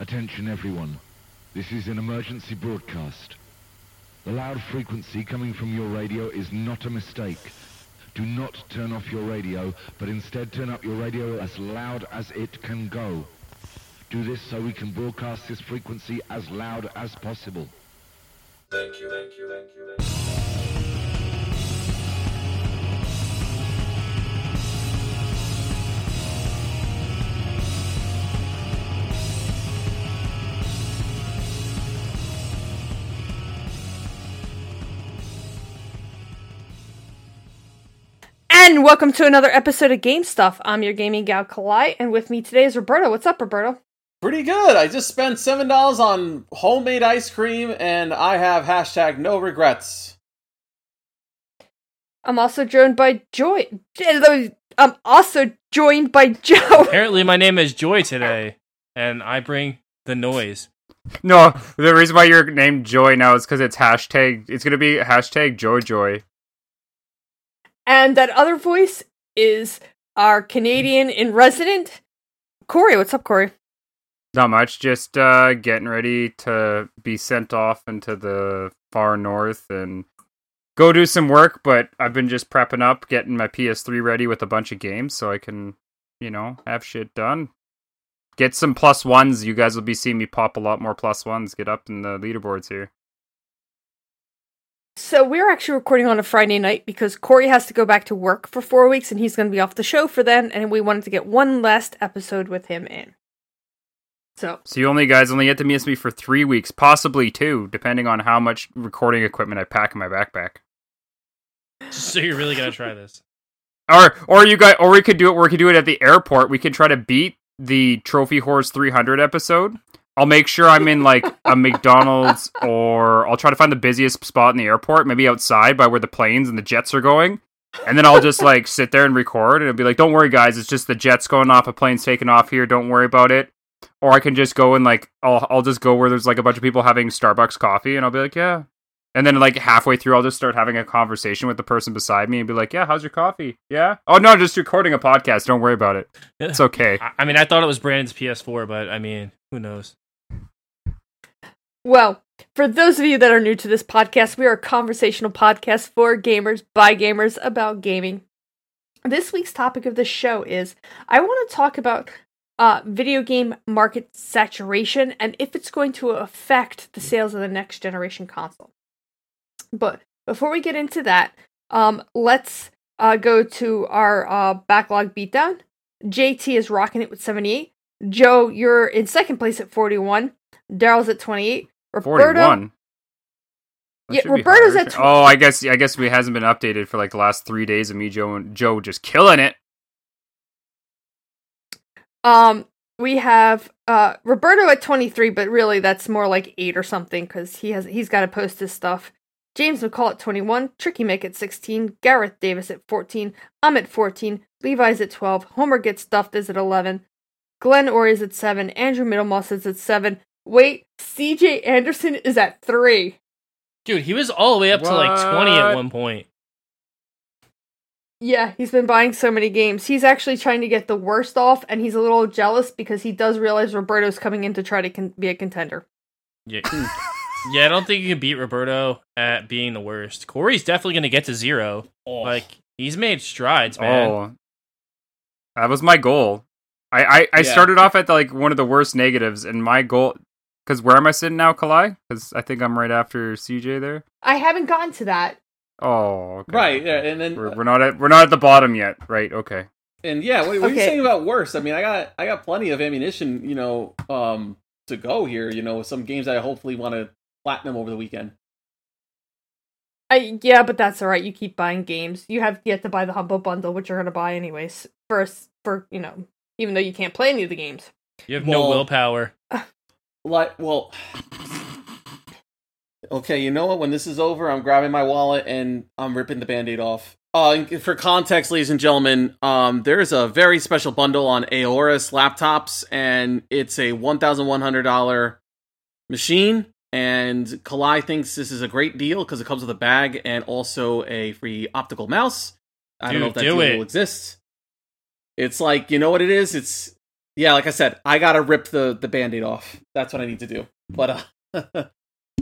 Attention everyone. This is an emergency broadcast. The loud frequency coming from your radio is not a mistake. Do not turn off your radio, but instead turn up your radio as loud as it can go. Do this so we can broadcast this frequency as loud as possible. Thank you, thank you, thank you, thank you. And welcome to another episode of Game Stuff. I'm your gaming gal Kalai, and with me today is Roberto. What's up, Roberto? Pretty good. I just spent seven dollars on homemade ice cream, and I have hashtag no regrets. I'm also joined by Joy. I'm also joined by Joe. Apparently, my name is Joy today, and I bring the noise. No, the reason why you're named Joy now is because it's hashtag. It's gonna be hashtag Joy Joy. And that other voice is our Canadian in resident, Corey. What's up, Corey? Not much. Just uh, getting ready to be sent off into the far north and go do some work. But I've been just prepping up, getting my PS3 ready with a bunch of games, so I can, you know, have shit done. Get some plus ones. You guys will be seeing me pop a lot more plus ones. Get up in the leaderboards here. So we're actually recording on a Friday night because Corey has to go back to work for four weeks, and he's going to be off the show for then. And we wanted to get one last episode with him in. So So you only guys only get to miss me for three weeks, possibly two, depending on how much recording equipment I pack in my backpack. So you're really gonna try this? Or or you guys or we could do it. Or we could do it at the airport. We could try to beat the Trophy Horse 300 episode. I'll make sure I'm in like a McDonald's, or I'll try to find the busiest spot in the airport, maybe outside by where the planes and the jets are going. And then I'll just like sit there and record, and it'll be like, "Don't worry, guys, it's just the jets going off, a plane's taking off here. Don't worry about it." Or I can just go and like I'll I'll just go where there's like a bunch of people having Starbucks coffee, and I'll be like, "Yeah." And then like halfway through, I'll just start having a conversation with the person beside me and be like, "Yeah, how's your coffee? Yeah? Oh no, just recording a podcast. Don't worry about it. It's okay." I- I mean, I thought it was Brandon's PS4, but I mean, who knows? Well, for those of you that are new to this podcast, we are a conversational podcast for gamers by gamers about gaming. This week's topic of the show is I want to talk about uh, video game market saturation and if it's going to affect the sales of the next generation console. But before we get into that, um, let's uh, go to our uh, backlog beatdown. JT is rocking it with 78. Joe, you're in second place at 41. Daryl's at 28. Roberto, Forty-one. That Yeah, Roberto's at tw- oh, I guess I guess we hasn't been updated for like the last three days of me, Joe, and Joe just killing it. Um, we have uh Roberto at 23, but really that's more like 8 or something cuz he has he's got to post his stuff. James McCall at 21, Tricky Mick at 16, Gareth Davis at 14, I'm at 14, Levi's at 12, Homer Gets Stuffed is at 11, Glenn Ori is at 7, Andrew Middlemoss is at 7. Wait, CJ Anderson is at 3. Dude, he was all the way up to like 20 at one point. Yeah, he's been buying so many games. He's actually trying to get the worst off, and he's a little jealous because he does realize Roberto's coming in to try to con- be a contender. Yeah. yeah, I don't think you can beat Roberto at being the worst. Corey's definitely gonna get to zero. Oh. Like he's made strides, man. Oh, that was my goal. I I, I Yeah. started off at like one of the worst negatives, and my goal. Because where am I sitting now, Kalai? Because I think I'm right after CJ there. I haven't gotten to that. Oh, okay. Right, yeah, and then We're, we're not at we're not at the bottom yet, right? Okay. and yeah, what, what are you saying about worse? I mean, I got I got plenty of ammunition, you know, um, to go here. You know, with some games that I hopefully want to platinum over the weekend. I yeah, but that's all right. You keep buying games. You have yet to buy the Humble Bundle, which you're gonna buy anyways. First, for you know, even though you can't play any of the games. You have no Well- willpower. Like, well, okay, you know what? When this is over, I'm grabbing my wallet and I'm ripping the band-aid off. Uh, for context, ladies and gentlemen, um, there's a very special bundle on Aorus laptops, and it's a one thousand one hundred dollar machine. And Kalai thinks this is a great deal because it comes with a bag and also a free optical mouse. I don't know if that do deal it. will exist. It's like you know what it is. It's yeah, like I said, I gotta rip the the band-aid off. That's what I need to do. But uh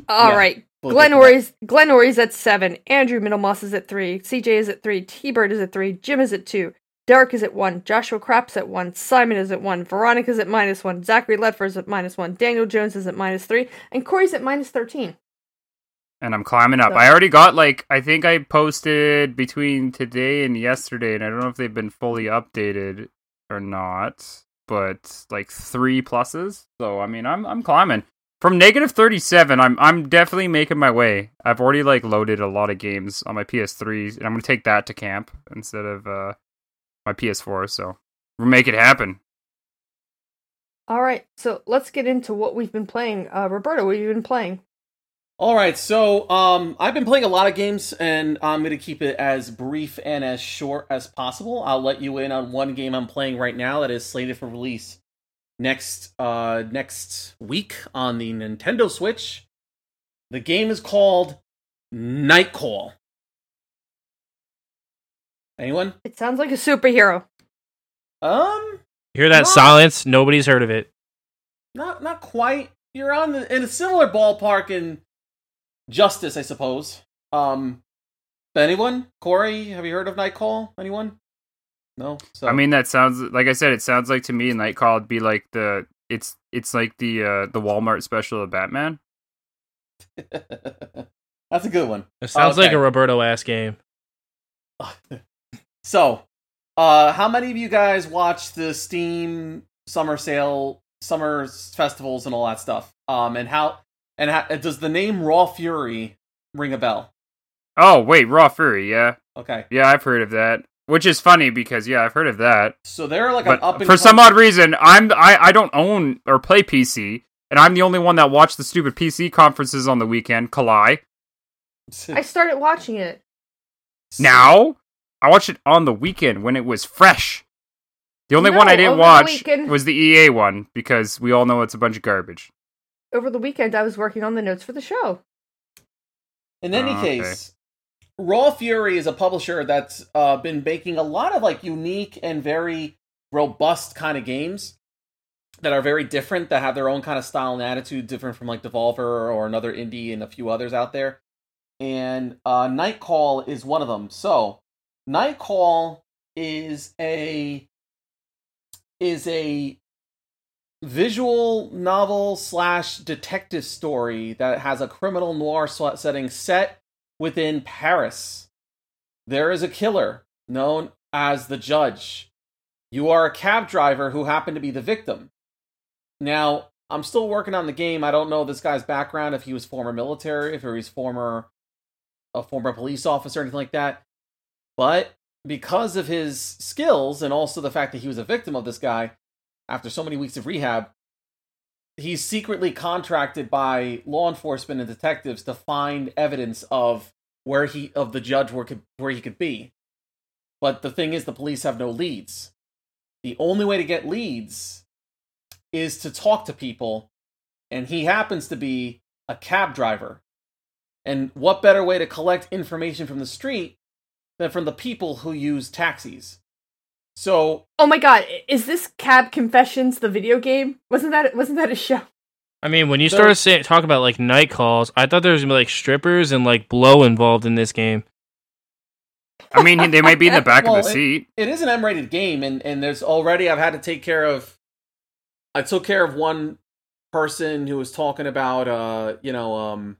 All Yeah, right. we'll Glenn get to that. Orry's Glenn Orry's at seven. Andrew Middlemoss is at three. CJ is at three. T Bird is at three. Jim is at two. Derek is at one. Joshua Krapp's at one. Simon is at one. Veronica's at minus one. Zachary Ledford's at minus one. Daniel Jones is at minus three. And Corey's at minus thirteen. and I'm climbing up. So- I already got like I think I posted between today and yesterday, and I don't know if they've been fully updated or not, but like three pluses. So I mean, I'm I'm climbing from negative 37. I'm I'm definitely making my way. I've already like loaded a lot of games on my PS3, and I'm gonna take that to camp instead of uh my PS4. So we'll make it happen. All right. So let's get into what we've been playing. Uh, Roberto, what have you been playing? All right, so um, I've been playing a lot of games, and I'm going to keep it as brief and as short as possible. I'll let you in on one game I'm playing right now that is slated for release next uh, next week on the Nintendo Switch. The game is called Nightcall. Anyone? It sounds like a superhero. Um, You hear that No. silence? Nobody's heard of it. not not quite. You're on the, in a similar ballpark in Justice, I suppose. Um, anyone? Corey, have you heard of Nightcall? Anyone? No. So I mean, that sounds like I said. It sounds like to me, Nightcall would be like the it's it's like the uh the Walmart special of Batman. that's a good one. It sounds like Okay. a Roberto ass game. So, uh, how many of you guys watch the Steam summer sale, summer festivals, and all that stuff? Um, and how and how, does the name Raw Fury ring a bell? Oh wait, Raw Fury, yeah, Okay, yeah, I've heard of that. Which is funny because yeah, I've heard of that. so they're like an up and for some odd reason, I'm I I don't own or play PC, and I'm the only one that watched the stupid PC conferences on the weekend. Kalai. I started watching it. Now I watched it on the weekend when it was fresh. The only one I didn't over the watch was the EA one because we all know it's a bunch of garbage. Over the weekend, I was working on the notes for the show. In any Oh, okay. case, Raw Fury is a publisher that's uh, been making a lot of like unique and very robust kind of games that are very different, that have their own kind of style and attitude, different from like Devolver or another indie and a few others out there. And uh, Nightcall is one of them. So, Nightcall is a is a visual novel slash detective story that has a criminal noir setting set within Paris. There is a killer known as the Judge. You are a cab driver who happened to be the victim. Now, I'm still working on the game. I don't know this guy's background, if he was former military, if he was former a former police officer, anything like that. But because of his skills and also the fact that he was a victim of this guy, after so many weeks of rehab, he's secretly contracted by law enforcement and detectives to find evidence of where he of the judge where could where he could be. But the thing is the police have no leads. The only way to get leads is to talk to people and he happens to be a cab driver. And what better way to collect information from the street than from the people who use taxis? So Oh my god, is this Cab Confessions the video game? Wasn't that wasn't that a show? I mean, when you So- started say, talking about like night calls, I thought there was gonna be like strippers and like blow involved in this game. I mean, they might be in the back Well, of the it- seat. it is an M-rated game, and and there's already I've had to take care of. I took care of one person who was talking about, uh, you know, um,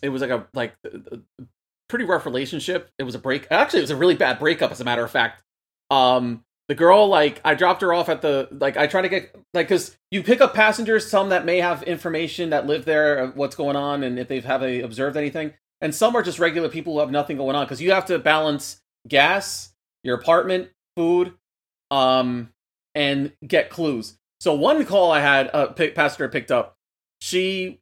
it was like a like a, a pretty rough relationship. It was a break. Actually, it was a really bad breakup, as a matter of fact. Um, the girl, like, I dropped her off at the like. I try to get like because you pick up passengers, some that may have information that live there, what's going on, and if they've have they observed anything, and some are just regular people who have nothing going on because you have to balance gas, your apartment, food, um, and get clues. So one call I had a pick, passenger picked up. She,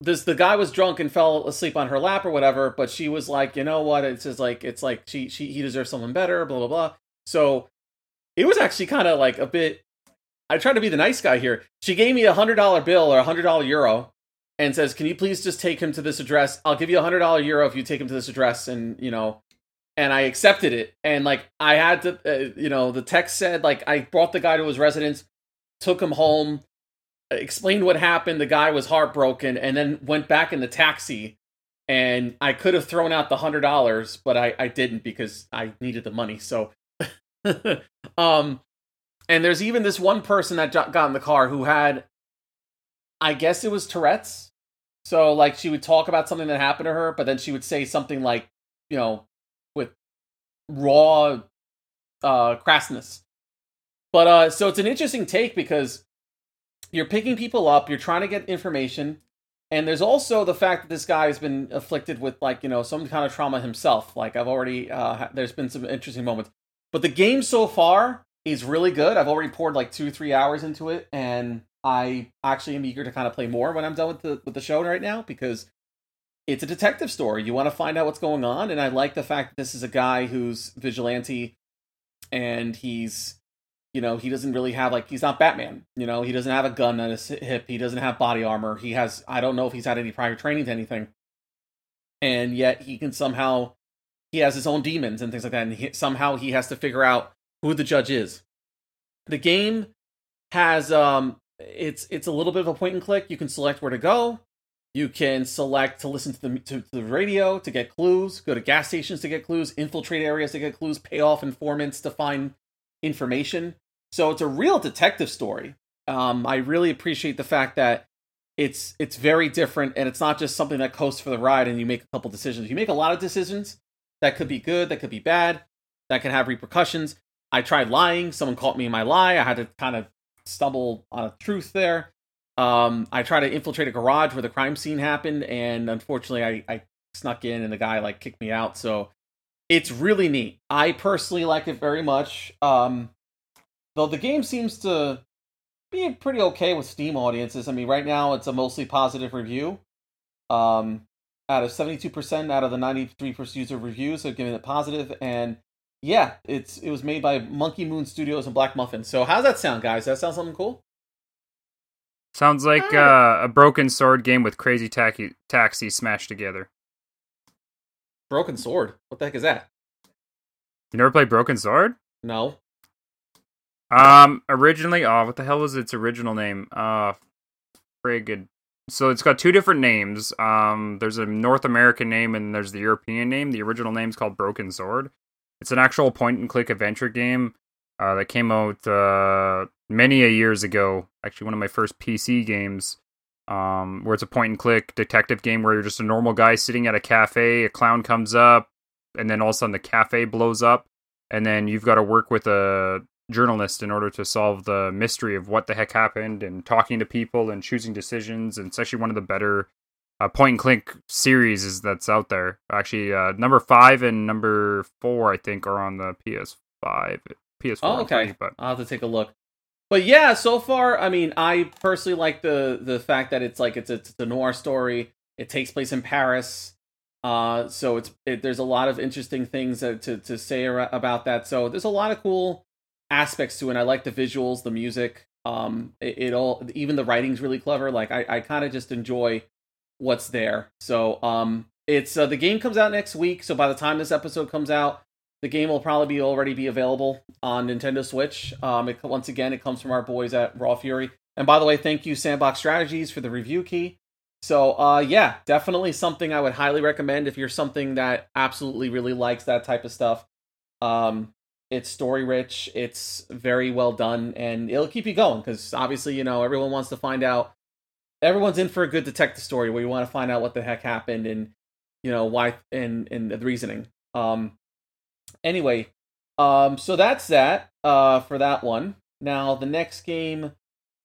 this the guy was drunk and fell asleep on her lap or whatever, but she was like, you know what? It's just like it's like she she he deserves someone better. Blah blah blah. So it was actually kind of like a bit. I tried to be the nice guy here. She gave me a hundred dollar bill or a hundred dollar euro, and says, "Can you please just take him to this address? I'll give you a hundred dollar euro if you take him to this address, and you know." and I accepted it. And like I had to, uh, you know, the text said like I brought the guy to his residence, took him home, explained what happened. The guy was heartbroken, and then went back in the taxi. And I could have thrown out the hundred dollars, but I I didn't because I needed the money. So, um, and there's even this one person that got in the car who had, I guess it was Tourette's. So like she would talk about something that happened to her, but then she would say something like, you know, with raw uh crassness. But uh so it's an interesting take because you're picking people up, you're trying to get information, and there's also the fact that this guy has been afflicted with like, you know, some kind of trauma himself. Like I've already uh there's been some interesting moments. But the game so far is really good. I've already poured like 2 3 hours into it and I actually am eager to kind of play more when I'm done with the with the show right now because it's a detective story. You want to find out what's going on, and I like the fact that this is a guy who's vigilante, and he's, you know, he doesn't really have like he's not Batman. You know, he doesn't have a gun on his hip. He doesn't have body armor. He has I don't know if he's had any prior training to anything, and yet he can somehow he has his own demons and things like that, and he, somehow he has to figure out who the judge is. The game has um it's it's a little bit of a point and click. You can select where to go. You can select to listen to the to, to the radio to get clues. Go to gas stations to get clues. Infiltrate areas to get clues. Pay off informants to find information. So it's a real detective story. Um, I really appreciate the fact that it's it's very different and it's not just something that coasts for the ride and you make a couple decisions. You make a lot of decisions that could be good, that could be bad, that can have repercussions. I tried lying. Someone caught me in my lie. I had to kind of stumble on a truth there. Um, I tried to infiltrate a garage where the crime scene happened, and unfortunately, I, I snuck in, and the guy like kicked me out. So it's really neat. I personally like it very much. Um, though the game seems to be pretty okay with Steam audiences. I mean, right now it's a mostly positive review. Um, out of seventy-two percent out of the ninety-three percent user reviews are giving it positive, and yeah, it's it was made by Monkey Moon Studios and Black Muffin. So how's that sound, guys? Does that sound something cool? Sounds like uh, a broken sword game with crazy taxi taxi smashed together. Broken Sword. What the heck is that? You never played Broken Sword? No. Um, originally, oh, what the hell was its original name? Uh, friggin'. So it's got two different names. Um, there's a North American name and there's the European name. The original name's called Broken Sword. It's an actual point and click adventure game uh, that came out uh, many a years ago. Actually, one of my first PC games. Um, where it's a point and click detective game where you're just a normal guy sitting at a cafe. A clown comes up, and then all of a sudden the cafe blows up, and then you've got to work with a journalist in order to solve the mystery of what the heck happened and talking to people and choosing decisions. And it's actually one of the better uh, point and click series is that's out there. Actually, uh, number five and number four, I think, are on the PS5, PS4. Oh, okay. but I'll have to take a look. But yeah, so far, I mean, I personally like the the fact that it's like it's a, it's a noir story. It takes place in Paris, uh, so it's it, there's a lot of interesting things to to say about that. So there's a lot of cool aspects to it. And I like the visuals, the music. Um, it, it all even the writing's really clever. Like I I kind of just enjoy what's there. So um, it's uh, the game comes out next week. So by the time this episode comes out, the game will probably be already be available on Nintendo Switch. Um, it, once again, it comes from our boys at Raw Fury. And by the way, thank you Sandbox Strategies for the review key. So uh, yeah, definitely something I would highly recommend if you're something that absolutely really likes that type of stuff. Um, it's story rich, it's very well done, and it'll keep you going because obviously you know everyone wants to find out. Everyone's in for a good detective story where you want to find out what the heck happened and you know why and and the reasoning. Um, anyway, um, so that's that uh, for that one. Now the next game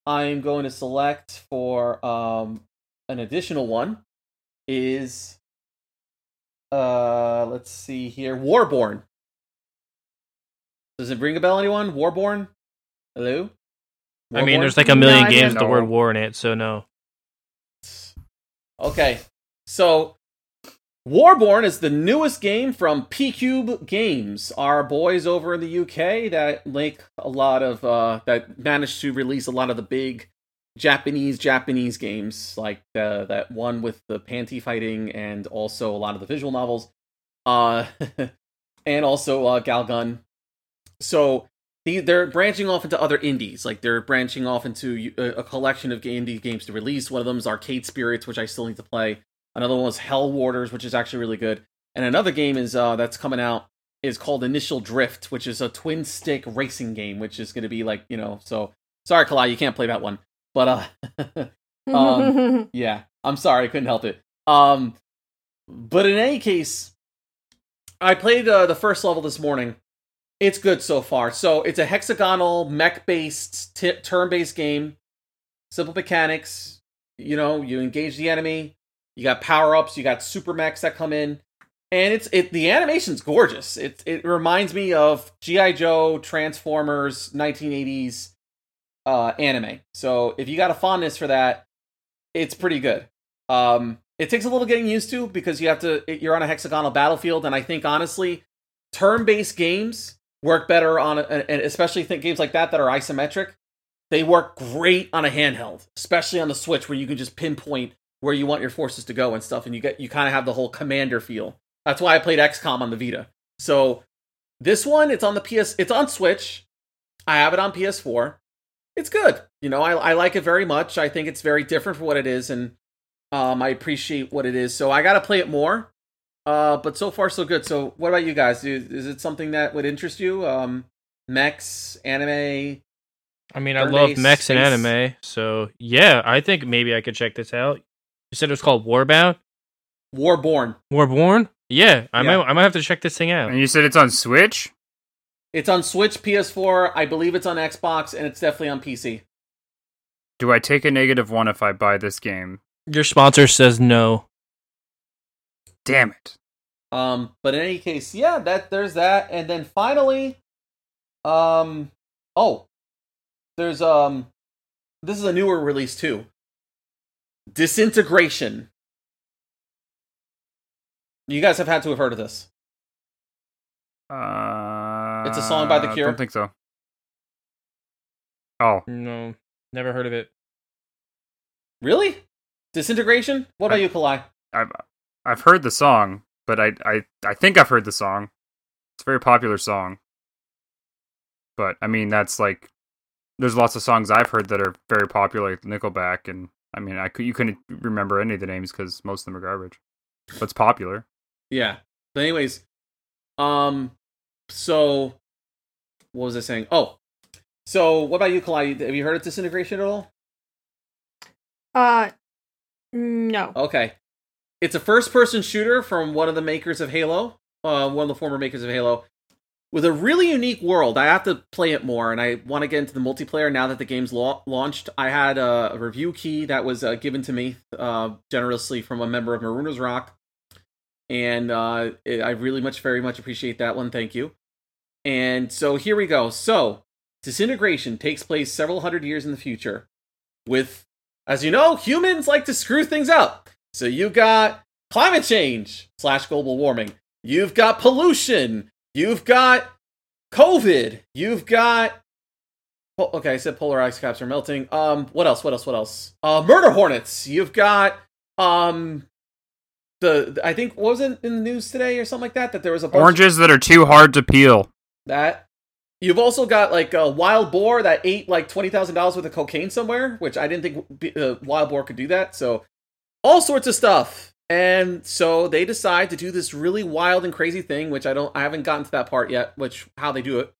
I'm going to select for um, an additional one is uh, let's see here, Warborn. Does it ring a bell, anyone? Warborn? Hello. I mean, there's like a million No, games with the word war in it, so no. Okay, so Warborn is the newest game from PQube Games, our boys over in the UK that make a lot of uh, that managed to release a lot of the big Japanese Japanese games, like uh, that one with the panty fighting and also a lot of the visual novels. Uh, and also uh, Galgun. So the, they're branching off into other indies. Like they're branching off into a, a collection of indie games to release. One of them is Arcade Spirits, which I still need to play. Another one is Hell Warders, which is actually really good. And another game is uh, that's coming out is called Inertial Drift, which is a twin stick racing game, which is going to be like you know. So sorry, Kalai, you can't play that one. But uh, um, yeah, I'm sorry, I couldn't help it. Um, but in any case, I played uh, the first level this morning. It's good so far. So it's a hexagonal mech-based t- turn-based game. Simple mechanics. You know, you engage the enemy. You got power-ups. You got super mechs that come in, and it's it. The animation's gorgeous. It it reminds me of GI Joe, Transformers, 1980s uh, anime. So if you got a fondness for that, it's pretty good. Um, it takes a little getting used to because you have to. You're on a hexagonal battlefield, and I think honestly, turn-based games work better on, and especially think games like that that are isometric. They work great on a handheld, especially on the Switch, where you can just pinpoint where you want your forces to go and stuff, and you get you kind of have the whole commander feel. That's why I played XCOM on the Vita. So this one, it's on the PS, it's on Switch. I have it on PS4 it's good. You know, I, I like it very much. I think it's very different for what it is, and um, I appreciate what it is. So I got to play it more. Uh, but so far so good. So what about you guys? Is it something that would interest you? Um, mechs, anime. I mean, I love mechs and anime, so yeah, I think maybe I could check this out. You said it was called Warbound. Warborn. Warborn. Yeah, I yeah. might. I might have to check this thing out. And you said it's on Switch. It's on Switch, PS4. I believe it's on Xbox, and it's definitely on PC. Do I take a negative one if I buy this game? Your sponsor says no. Damn it. Um, but in any case, yeah, that there's that, and then finally, um, oh, there's um, this is a newer release too. Disintegration. You guys have had to have heard of this. Uh, it's a song by The Cure. I don't think so. Oh no, never heard of it. Really? Disintegration? What about I, you, Kalai? I've I've heard the song, but I I I think I've heard the song. It's a very popular song. But I mean, that's like there's lots of songs I've heard that are very popular, like Nickelback, and I mean, I could you couldn't remember any of the names because most of them are garbage. But it's popular. Yeah. But anyways, um, so what was I saying? Oh, so what about you, Kalai? Have you heard of Disintegration at all? Uh, no. Okay, it's a first-person shooter from one of the makers of Halo, uh, one of the former makers of Halo, with a really unique world. I have to play it more, and I want to get into the multiplayer now that the game's la- launched. I had a, a, review key that was uh, given to me uh, generously from a member of Marooners Rock, and uh, it, I really much, very much appreciate that one. Thank you. And so here we go. So, disintegration takes place several hundred years in the future with, as you know, humans like to screw things up. So you've got climate change slash global warming. You've got pollution. You've got COVID. You've got okay, I said polar ice caps are melting. Um, what else? What else? What else? Uh, murder hornets. You've got um the I think what was it in the news today or something like that that there was a oranges of, that are too hard to peel. That you've also got like a wild boar that ate like twenty thousand dollars worth of cocaine somewhere, which I didn't think uh, wild boar could do that. So all sorts of stuff. And so they decide to do this really wild and crazy thing, which I don't I haven't gotten to that part yet, which how they do it.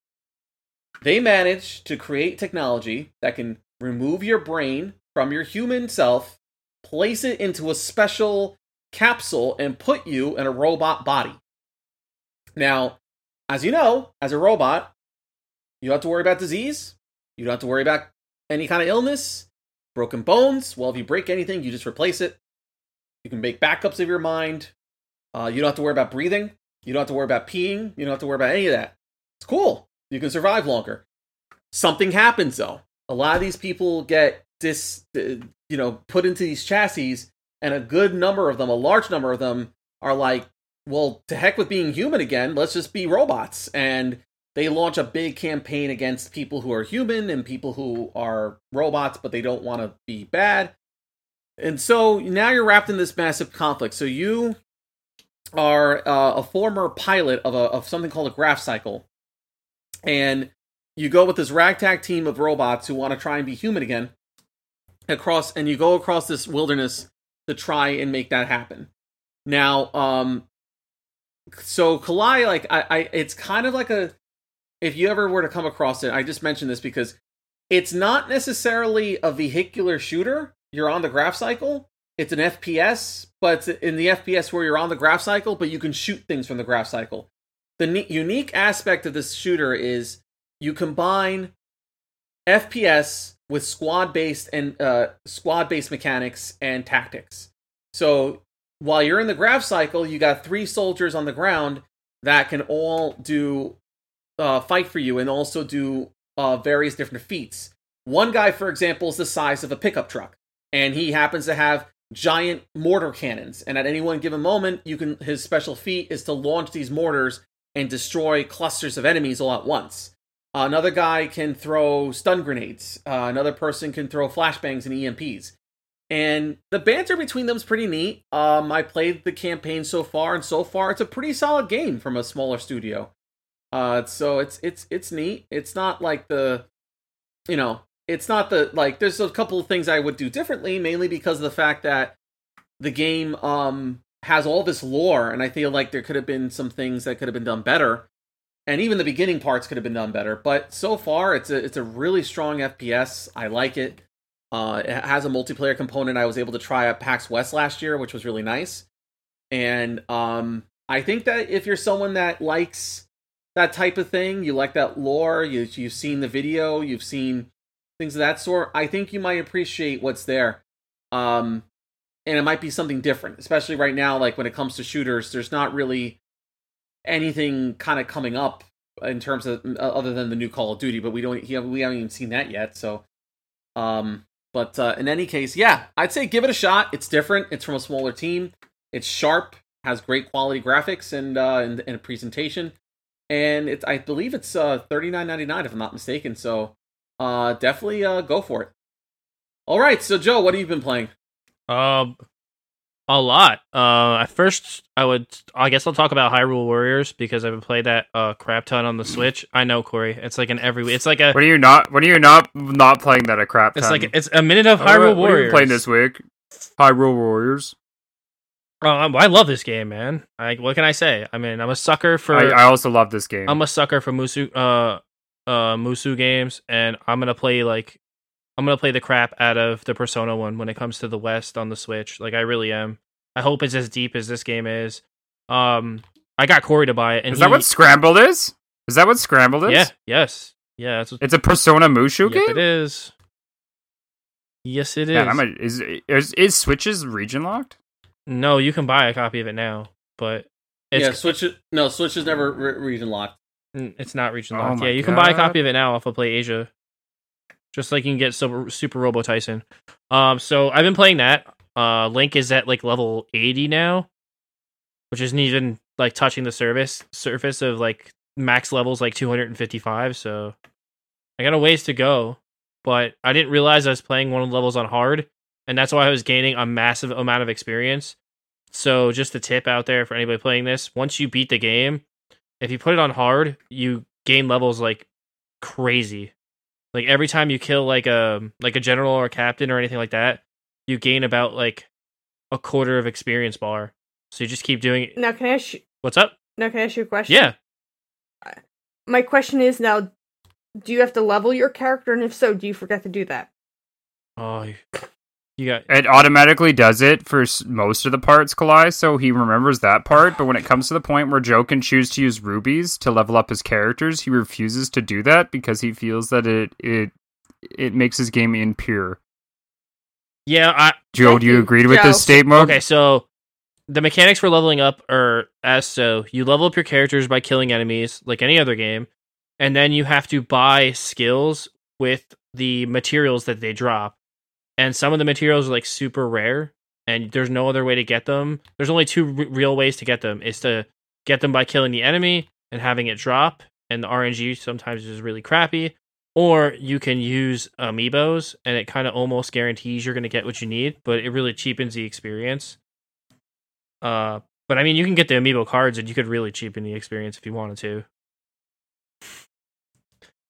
They manage to create technology that can remove your brain from your human self, place it into a special capsule, and put you in a robot body. Now, as you know, as a robot, you don't have to worry about disease. You don't have to worry about any kind of illness, broken bones. Well, if you break anything, you just replace it. You can make backups of your mind. Uh, you don't have to worry about breathing. You don't have to worry about peeing. You don't have to worry about any of that. It's cool. You can survive longer. Something happens though. A lot of these people get dis, you know, put into these chassis, and a good number of them, a large number of them, are like, well, to heck with being human again. Let's just be robots. And they launch a big campaign against people who are human and people who are robots, but they don't want to be bad. And so now you're wrapped in this massive conflict. So you are uh, a former pilot of a of something called a gravcycle, and you go with this ragtag team of robots who want to try and be human again across, and you go across this wilderness to try and make that happen. Now, um, so Kalai, like I, I, it's kind of like a if you ever were to come across it, I just mentioned this because it's not necessarily a vehicular shooter. You're on the gravcycle. It's an FPS, but in the FPS where you're on the gravcycle, but you can shoot things from the gravcycle. The ne- unique aspect of this shooter is you combine FPS with squad based and uh, squad based mechanics and tactics. So while you're in the gravcycle, you got three soldiers on the ground that can all do uh, fight for you and also do uh, various different feats. One guy, for example, is the size of a pickup truck, and he happens to have giant mortar cannons. And at any one given moment, you can his special feat is to launch these mortars and destroy clusters of enemies all at once. Uh, another guy can throw stun grenades. Uh, another person can throw flashbangs and EMPs. And the banter between them is pretty neat. Um, I played the campaign so far, and so far it's a pretty solid game from a smaller studio. Uh, so it's it's it's neat. It's not like the, you know, it's not the like. There's a couple of things I would do differently, mainly because of the fact that the game um has all this lore, and I feel like there could have been some things that could have been done better, and even the beginning parts could have been done better. But so far, it's a it's a really strong FPS. I like it. Uh, it has a multiplayer component. I was able to try at PAX West last year, which was really nice. And um, I think that if you're someone that likes that type of thing, you like that lore, you you've seen the video, you've seen things of that sort, I think you might appreciate what's there. Um and it might be something different, especially right now like when it comes to shooters, there's not really anything kind of coming up in terms of uh, other than the new Call of Duty, but we don't we haven't even seen that yet, so um but uh, in any case, yeah, I'd say give it a shot. It's different. It's from a smaller team. It's sharp, has great quality graphics and uh, and, and presentation and it's I believe it's uh thirty nine ninety nine if I'm not mistaken. So uh definitely uh go for it. All right, so Joe, what have you been playing? Um, a lot. Uh, at first, I would. I guess I'll talk about Hyrule Warriors because I've been playing that uh crap ton on the Switch. I know Corey. It's like an every. It's like a. When are you not? When are you not not playing that a crap? It's ton? like it's a minute of Oh, Hyrule what- what are you Warriors. playing this week? Hyrule Warriors. Um, I love this game, man. I what can I say? I mean, I'm a sucker for. I, I also love this game. I'm a sucker for Musu uh uh Musu games and I'm going to play like I'm going to play the crap out of the Persona one when it comes to the West on the Switch. Like I really am. I hope it's as deep as this game is. Um I got Corey to buy it and is that what Scrambled is? Is that what Scrambled is? Yeah, yes. Yeah, that's what It's a Persona Mushu yep, game. it is. Yes, it is. Man, I'm a, is, is is Switches region locked? no, you can buy a copy of it now, but it's yeah, Switch. No, Switch is never re- region locked. Mm, It's not region Oh locked. my yeah, you can buy a copy of it now off of Play Asia. Just like you can get Super, Super Robot Taisen. Um, so I've been playing that. Uh, Link is at like level eighty now, which isn't even like touching the service surface of like max levels like two hundred and fifty five. So I got a ways to go, but I didn't realize I was playing one of the levels on hard, and that's why I was gaining a massive amount of experience. So just a tip out there for anybody playing this: once you beat the game, if you put it on hard, you gain levels like crazy. Like every time you kill like a like a general or a captain or anything like that, you gain about like a quarter of experience bar. So you just keep doing it. Now can I ask you, What's up? now can I ask you a question? Yeah. Uh, my question is now do you have to level your character and if so, do you forget to do that? Oh, you- you got It automatically does it for most of the parts, Kalai, so he remembers that part. But when it comes to the point where Joe can choose to use rubies to level up his characters, he refuses to do that because he feels that it it it makes his game impure. yeah. I Joe, Thank do you you, agree with Joe. this statement? okay. So the mechanics for leveling up are as so: you level up your characters by killing enemies, like any other game, and then you have to buy skills with the materials that they drop. And some of the materials are like super rare, and there's no other way to get them. There's only two r- real ways to get them: is to get them by killing the enemy and having it drop, and the RNG sometimes is really crappy. Or you can use amiibos, and it kind of almost guarantees you're going to get what you need, but it really cheapens the experience. Uh, But I mean, you can get the amiibo cards, and you could really cheapen the experience if you wanted to.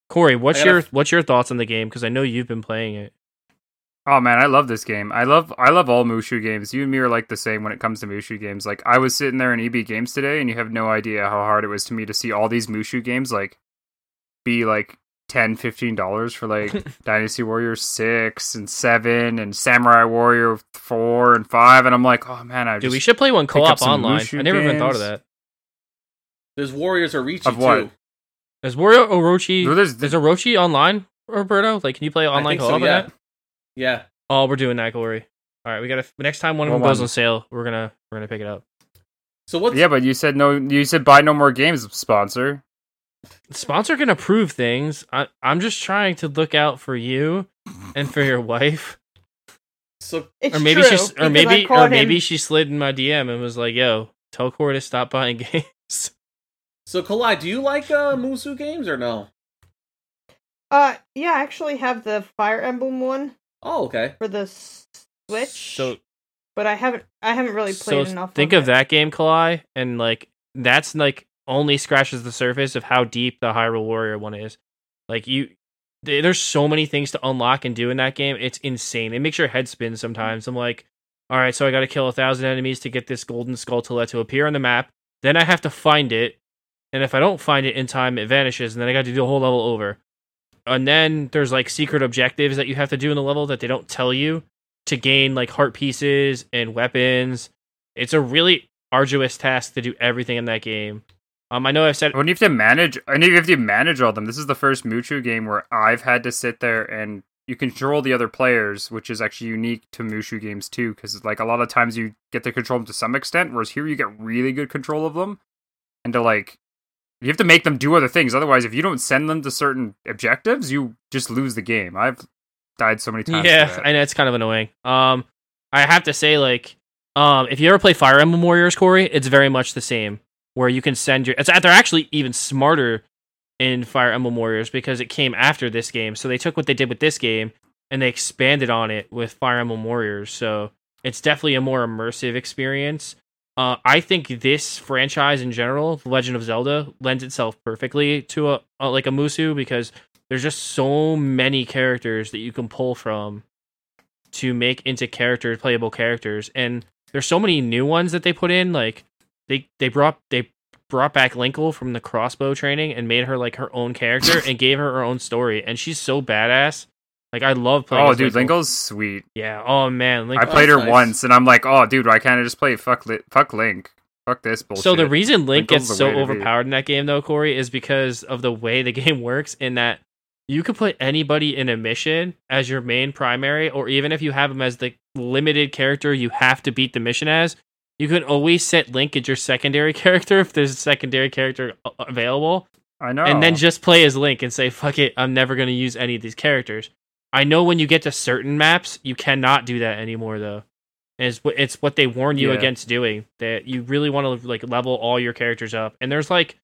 Corey, what's gotta your what's your thoughts on the game? Because I know you've been playing it. Oh man, I love this game. I love I love all Mushu games. You and me are like the same when it comes to Mushu games. Like I was sitting there in EB Games today, and you have no idea how hard it was to me to see all these Mushu games like be like 10 15 dollars for like Dynasty Warrior six and seven and Samurai Warrior four and five, and I'm like, oh man, I Dude, we should play one co-op online. Mushu I never even thought of that. There's Warriors Orochi Of what? too. Is Wario Orochi? Well, there's- is Orochi online, Roberto? Like, can you play online co-op? so, yeah. that? Yeah. Oh, we're doing that, Corey. All right, we gotta. Next time one of Well, them goes one- on sale, we're gonna we're gonna pick it up. So what's yeah, but you said no. You said buy no more games, sponsor. Sponsor can approve things. I, I'm just trying to look out for you and for your wife. so It's or maybe true, she's, or because I maybe, or called him- maybe she slid in my DM and was like, "Yo, tell Corey to stop buying games." so Kalai, do you like uh Musu games or no? Uh, yeah, I actually have the Fire Emblem one Oh, okay. for the Switch. So, but I haven't, I haven't really so played enough. think of, of it. that game, Kalai, and like that's like only scratches the surface of how deep the Hyrule Warrior one is. Like you, there's so many things to unlock and do in that game. It's insane. It makes your head spin sometimes. I'm like, all right, so I got to kill a thousand enemies to get this golden skull to let to appear on the map. Then I have to find it, and if I don't find it in time, it vanishes, and then I got to do the whole level over. And then there's like secret objectives that you have to do in the level that they don't tell you to gain like heart pieces and weapons. It's a really arduous task to do everything in that game. Um, I know I've said When you have to manage, and you have to manage all of them. This is the first Mushu game where I've had to sit there and you control the other players, which is actually unique to Mushu games too. Because like a lot of times you get to control them to some extent, whereas here you get really good control of them, and to like you have to make them do other things. Otherwise, if you don't send them to certain objectives, you just lose the game. I've died so many times. yeah. I know it's kind of annoying. Um, I have to say, like, um, if you ever play Fire Emblem Warriors, Corey, it's very much the same. Where you can send your, it's they're actually even smarter in Fire Emblem Warriors because it came after this game. So they took what they did with this game and they expanded on it with Fire Emblem Warriors. So it's definitely a more immersive experience. Uh, I think this franchise in general, Legend of Zelda, lends itself perfectly to a, a like a Musu because there's just so many characters that you can pull from to make into characters, playable characters, and there's so many new ones that they put in. Like they they brought they brought back Linkle from the crossbow training and made her like her own character and gave her her own story, and she's so badass. Like I love playing. Oh, dude. Linkle's sweet. Yeah. Oh man. I oh, played her nice. once, and I'm like, oh, dude, why can't I just play fuck Li- fuck Link? Fuck this bullshit. So the reason Link gets so way to be. overpowered in that game, though, Corey, is because of the way the game works. In that you could put anybody in a mission as your main primary, or even if you have them as the limited character you have to beat the mission as, you can always set Link as your secondary character if there's a secondary character available, I know, and then just play as Link and say, "Fuck it, I'm never going to use any of these characters." I know when you get to certain maps, you cannot do that anymore, though. And it's it's what they warn you Yeah. against doing. That you really want to like level all your characters up, and there's like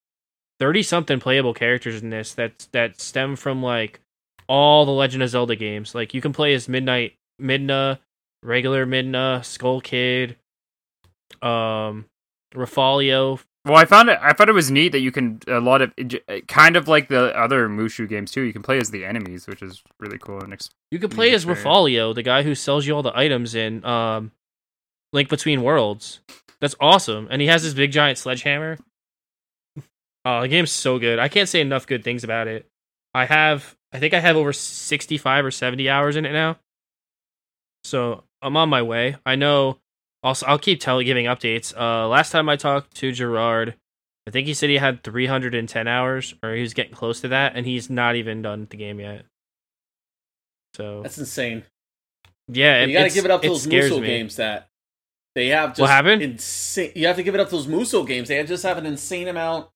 thirty something playable characters in this that that stem from like all the Legend of Zelda games. Like you can play as Midnight Midna, regular Midna, Skull Kid, um, Rafalio. Well, I found it. I thought it was neat that you can a lot of kind of like the other Mushu games too. You can play as the enemies, which is really cool. And ex- You can play as. Rafalio, the guy who sells you all the items in um, Link Between Worlds. That's awesome, and he has this big giant sledgehammer. Oh, the game's so good. I can't say enough good things about it. I have, I think I have over sixty-five or seventy hours in it now. So I'm on my way. I know. Also, I'll keep telling, giving updates. Uh, last time I talked to Gerard, I think he said he had 310 hours, or he was getting close to that, and he's not even done with the game yet. So That's insane. yeah, you got to give it up to it those Muso me. games that they have just What happened? insane. You have to give it up to those Muso games. They just have an insane amount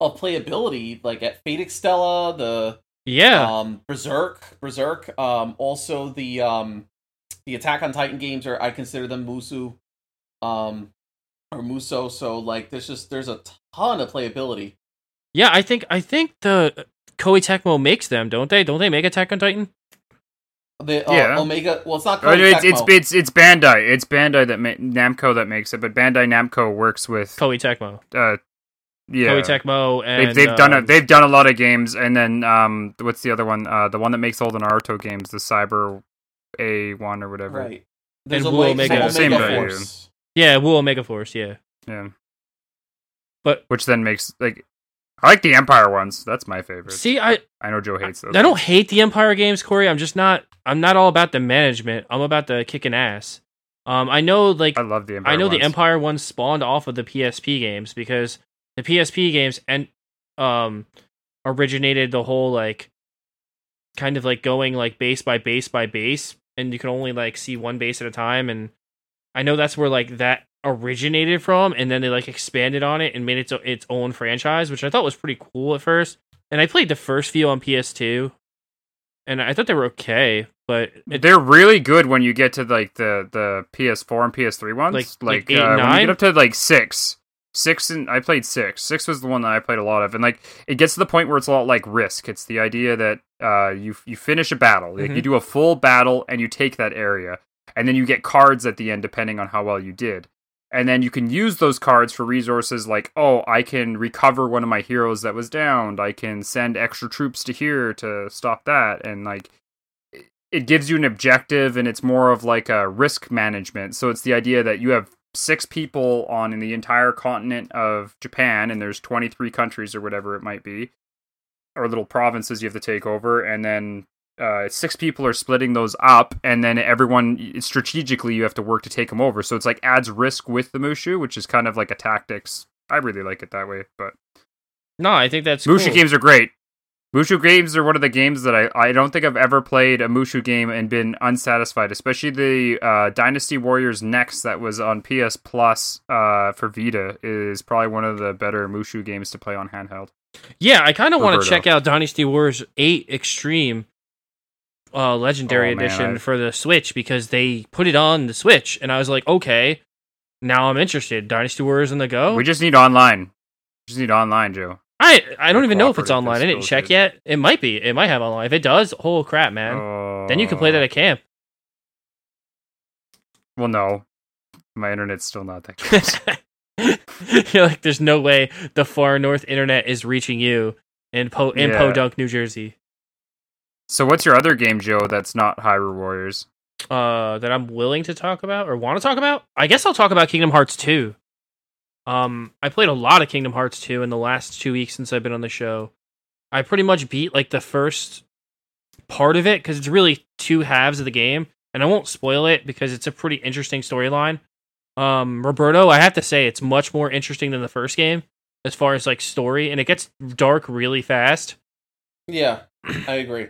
of playability. Like at Fate Extella, the Yeah, um Berserk, Berserk. Um, also the um the Attack on Titan games are I consider them Musu, um, or Muso. So like there's just there's a ton of playability. yeah. I think I think the Koei Tecmo makes them, don't they? Don't they make Attack on Titan? The uh, Yeah. Omega. Well, it's not. Oh, Koei it's, it's Tecmo. it's it's Bandai. It's Bandai that ma- Namco that makes it, but Bandai Namco works with Koei Tecmo. uh yeah. Koei Tecmo and They've, they've done a, um, they've done a lot of games, and then um, what's the other one? Uh, the one that makes all the Naruto games, the Cyber A one or whatever. right. There's And a Wu Omega. Omega Same value. Force. yeah, Wu Omega Force. Yeah, Yeah, but which then makes like I like the Empire ones. That's my favorite. see, I I know Joe hates those. I don't hate the Empire games, Corey. I'm just not. I'm not all about the management. I'm about the kicking ass. Um, I know like I love the Empire. I know the. Empire ones spawned off of the PSP games because the PSP games and um originated the whole like kind of like going like base by base by base and you can only like see one base at a time and I know that's where like that originated from and then they like expanded on it and made its its own franchise which I thought was pretty cool at first. And I played the first few on PS2 and I thought they were okay, but it, They're really good when you get to like the the PS4 and PS3 ones. Like- Like, like eight uh, when you get up to like six, six and I played six. Six was the one that I played a lot of, and like it gets to the point where it's a lot like Risk. It's the idea that uh you you finish a battle, like Mhm. you do a full battle and you take that area, and then you get cards at the end depending on how well you did. And then you can use those cards for resources like, oh, I can recover one of my heroes that was downed. I can send extra troops to here to stop that. And like, it gives you an objective and it's more of like a risk management. So it's the idea that you have six people on in the entire continent of Japan and there's 23 countries or whatever it might be or little provinces you have to take over and then uh, six people are splitting those up and then everyone strategically you have to work to take them over so it's like adds risk with the Musou which is kind of like a tactics i really like it that way but no, I think that's Musou cool. games are great Musou games are one of the games that I, I don't think i've ever played a Musou game and been unsatisfied especially the uh, dynasty warriors next that was on ps plus uh, for vita is probably one of the better Musou games to play on handheld Yeah, I kind of want to check out Dynasty Warriors 8 Extreme uh Legendary Oh, Edition for the Switch because they put it on the Switch and I was like, "Okay, now I'm interested. Dynasty Warriors on the go?" we just need online we just need online joe I I don't even know if it's online. I didn't check yet. It might be. It might have online. If it does, oh crap, man. then you can play that Uh, at camp. Well, no, my internet's still not that good. You're like, there's no way the far north internet is reaching you in po in Yeah. Podunk, New Jersey. so, what's your other game, Joe? That's not Hyrule Warriors. uh that I'm willing to talk about or want to talk about? I guess I'll talk about Kingdom Hearts 2. Um I played a lot of Kingdom Hearts 2 in the last 2 weeks since I've been on the show. I pretty much beat like the first part of it cuz it's really two halves of the game and I won't spoil it because it's a pretty interesting storyline. Um Roberto, I have to say it's much more interesting than the first game as far as like story and it gets dark really fast Yeah, I agree.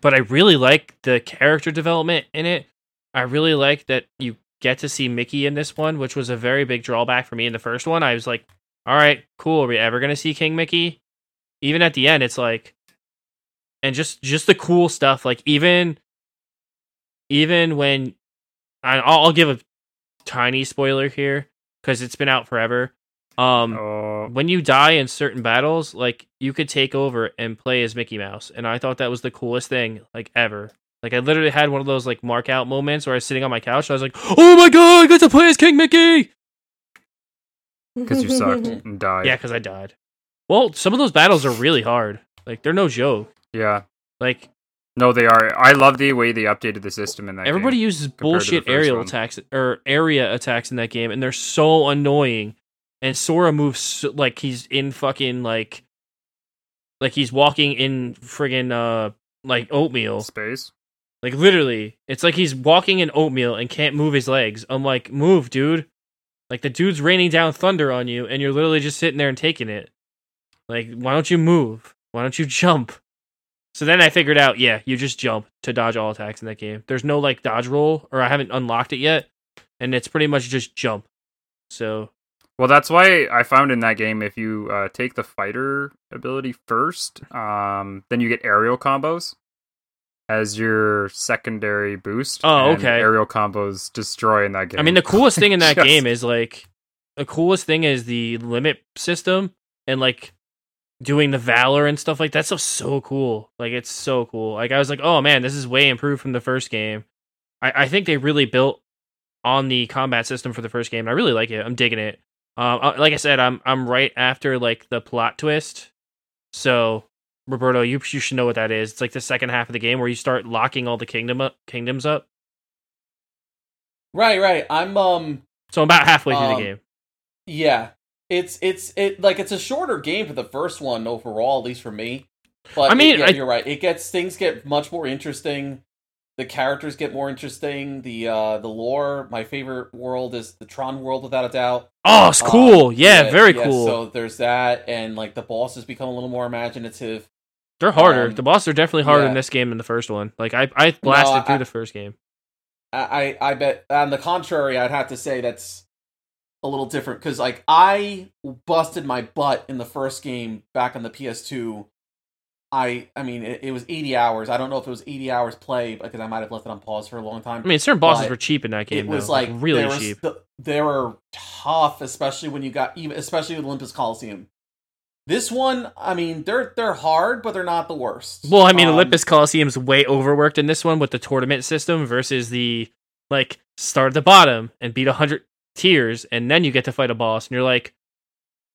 but I really like the character development in it. I really like that you get to see Mickey in this one, which was a very big drawback for me in the first one. I was like, all right, cool. Are we ever going to see King Mickey? Even at the end, it's like, and just just the cool stuff. Like even even when I, I'll, I'll give a tiny spoiler here because it's been out forever. Um, Oh, when you die in certain battles, like you could take over and play as Mickey Mouse, and I thought that was the coolest thing like ever. Like I literally had one of those like mark out moments where I was sitting on my couch. I was like, "Oh my god, I got to play as King Mickey!" because you sucked and died. Yeah, because I died. Well, some of those battles are really hard. Like they're no joke. yeah. Like No, they are. I love the way they updated the system in that. Game. Everybody game. uses bullshit aerial one. attacks or area attacks in that game, and they're so annoying. And Sora moves so, like he's in fucking like like he's walking in friggin' uh like oatmeal. space. Like literally, it's like he's walking in oatmeal and can't move his legs. I'm like, move, dude. Like the dude's raining down thunder on you, and you're literally just sitting there and taking it. Like, why don't you move? Why don't you jump? So then I figured out, yeah, you just jump to dodge all attacks in that game. There's no like dodge roll, or I haven't unlocked it yet, and it's pretty much just jump. So Well, that's why I found in that game if you uh, take the fighter ability first, um, then you get aerial combos as your secondary boost. Oh, and okay. Aerial combos destroy in that game. I mean, the coolest thing in that Just- game is like the coolest thing is the limit system and like doing the valor and stuff like that stuff's so cool. Like it's so cool. Like I was like, oh man, this is way improved from the first game. I, I think they really built on the combat system for the first game. I really like it. I'm digging it. Um, uh, like I said, I'm I'm right after like the plot twist. So Roberto, you you should know what that is. It's like the second half of the game where you start locking all the kingdom up, kingdoms up. Right, right. I'm um So I'm about halfway through Um, the game. yeah. It's it's it like it's a shorter game for the first one overall, at least for me. But I mean, yeah, I- you're right. It gets things get much more interesting. The characters get more interesting. The uh the lore. My favorite world is the Tron world, without a doubt. Oh, it's Uh, cool. yeah, very cool. So there's that, and like the bosses become a little more imaginative. They're harder. um, the bosses are definitely harder yeah. in this game than the first one. Like I I blasted I- through the first game. I, I I bet on the contrary, I'd have to say that's a little different because like I busted my butt in the first game back on the PS2. I I mean it, it was 80 hours. I don't know if it was 80 hours play because I might have left it on pause for a long time. I mean, certain bosses were cheap in that game. it was though. like really cheap. the- they were tough, especially when you got even especially with Olympus Coliseum. This one, I mean, they're they're hard, but they're not the worst. Well, I mean, Um, Olympus Coliseum's way overworked in this one with the tournament system versus the like start at the bottom and beat hundred tiers, and then you get to fight a boss, and you're like,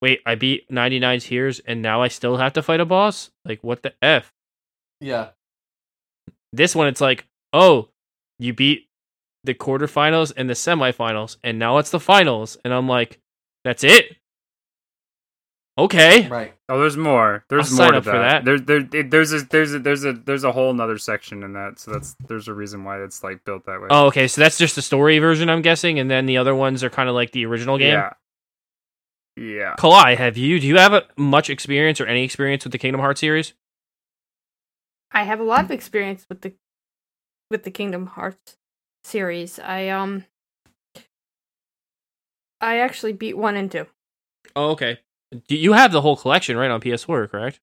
wait, I beat ninety nine tiers, and now I still have to fight a boss? Like, what the f? Yeah, This one, it's like, oh, you beat the quarterfinals and the semifinals, and now it's the finals, and I'm like, that's it. Okay. right. Oh, there's more. There's I'll more sign to up for that. that. There, there, it- there's a, there's a, there's a, there's a whole nother section in that. So that's there's a reason why it's like built that way. Oh, okay. So that's just the story version, I'm guessing, and then the other ones are kind of like the original game. yeah, yeah. Kalai, have you? Do you have a, much experience or any experience with the Kingdom Hearts series? I have a lot of experience with the with the Kingdom Hearts series. I um I actually beat one and two. Oh, okay. Do you have the whole collection right on PS4, correct?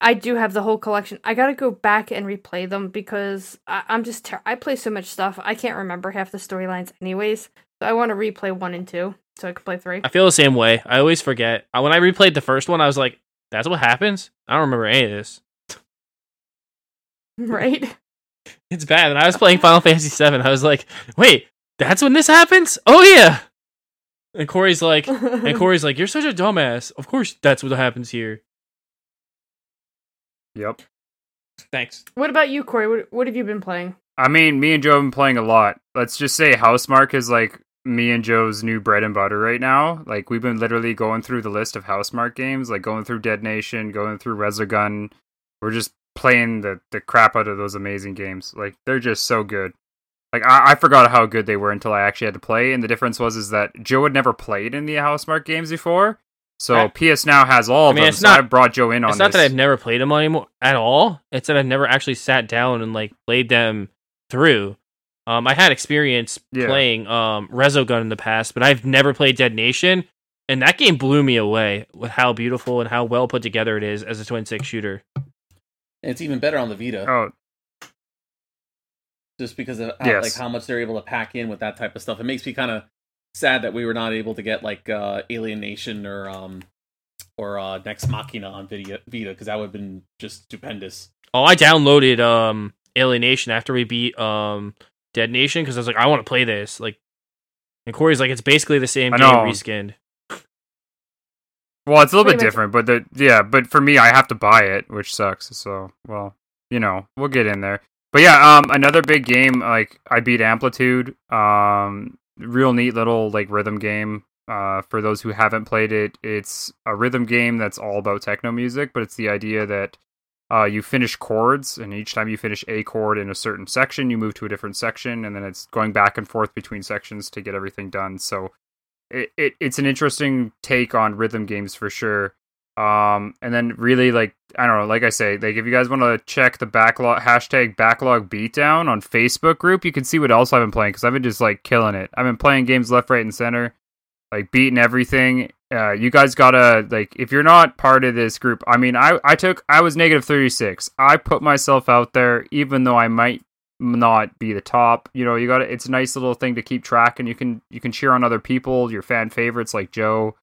I do have the whole collection. I gotta go back and replay them because I, I'm just ter- I play so much stuff. I can't remember half the storylines, anyways. So I want to replay one and two so I can play three. I feel the same way. I always forget. I, when I replayed the first one, I was like, "That's what happens." I don't remember any of this. right? It's bad. And I was playing Final Fantasy VII. I was like, "Wait, that's when this happens?" Oh yeah. And Corey's like, and Corey's like, "You're such a dumbass." Of course, that's what happens here. Yep. Thanks. what about you, Corey? What, what have you been playing? I mean, me and Joe have been playing a lot. Let's just say Housemarque is like me and Joe's new bread and butter right now. Like we've been literally going through the list of Housemarque games, like going through Dead Nation, going through Resogun. We're just playing the the crap out of those amazing games. Like they're just so good. Like I, I forgot how good they were until I actually had to play, and the difference was is that Joe had never played in the Housemarque games before. So I- PS now has all I of mean, them. it's so not- I brought Joe in on It's not this. that I've never played them anymore at all. It's that I've never actually sat down and like played them through. Um, I had experience Yeah. playing um Resogun in the past, but I've never played Dead Nation, and that game blew me away with how beautiful and how well put together it is as a twin stick shooter. And it's even better on the Vita, Oh, just because of how, Yes. like how much they're able to pack in with that type of stuff. It makes me kind of sad that we were not able to get like uh, Alienation or um or uh, Nex Machina on Vita Vita because that would have been just stupendous. Oh, I downloaded um Alienation after we beat um Dead Nation because I was like, I want to play this. Like, and Corey's like, it's basically the same I game know. reskinned. Well, it's a little bit much- different, but the yeah, but for me, I have to buy it, which sucks. So, well, you know, we'll get in there. But yeah, um, another big game like I beat Amplitude. Um, real neat little like rhythm game. Uh, for those who haven't played it, it's a rhythm game that's all about techno music, but it's the idea that uh, you finish chords, and each time you finish a chord in a certain section, you move to a different section, and then it's going back and forth between sections to get everything done. So it, it it's an interesting take on rhythm games for sure. Um, and then really like I don't know, like I say, like if you guys want to check the backlog hashtag backlog beatdown on Facebook group, you can see what else I've been playing because I've been just like killing it. I've been playing games left, right, and center, like beating everything. Uh, you guys gotta like if you're not part of this group. I mean, I I took I was negative thirty six. I put myself out there, even though I might not be the top. You know, you got It's a nice little thing to keep track, and you can you can cheer on other people, your fan favorites like Joe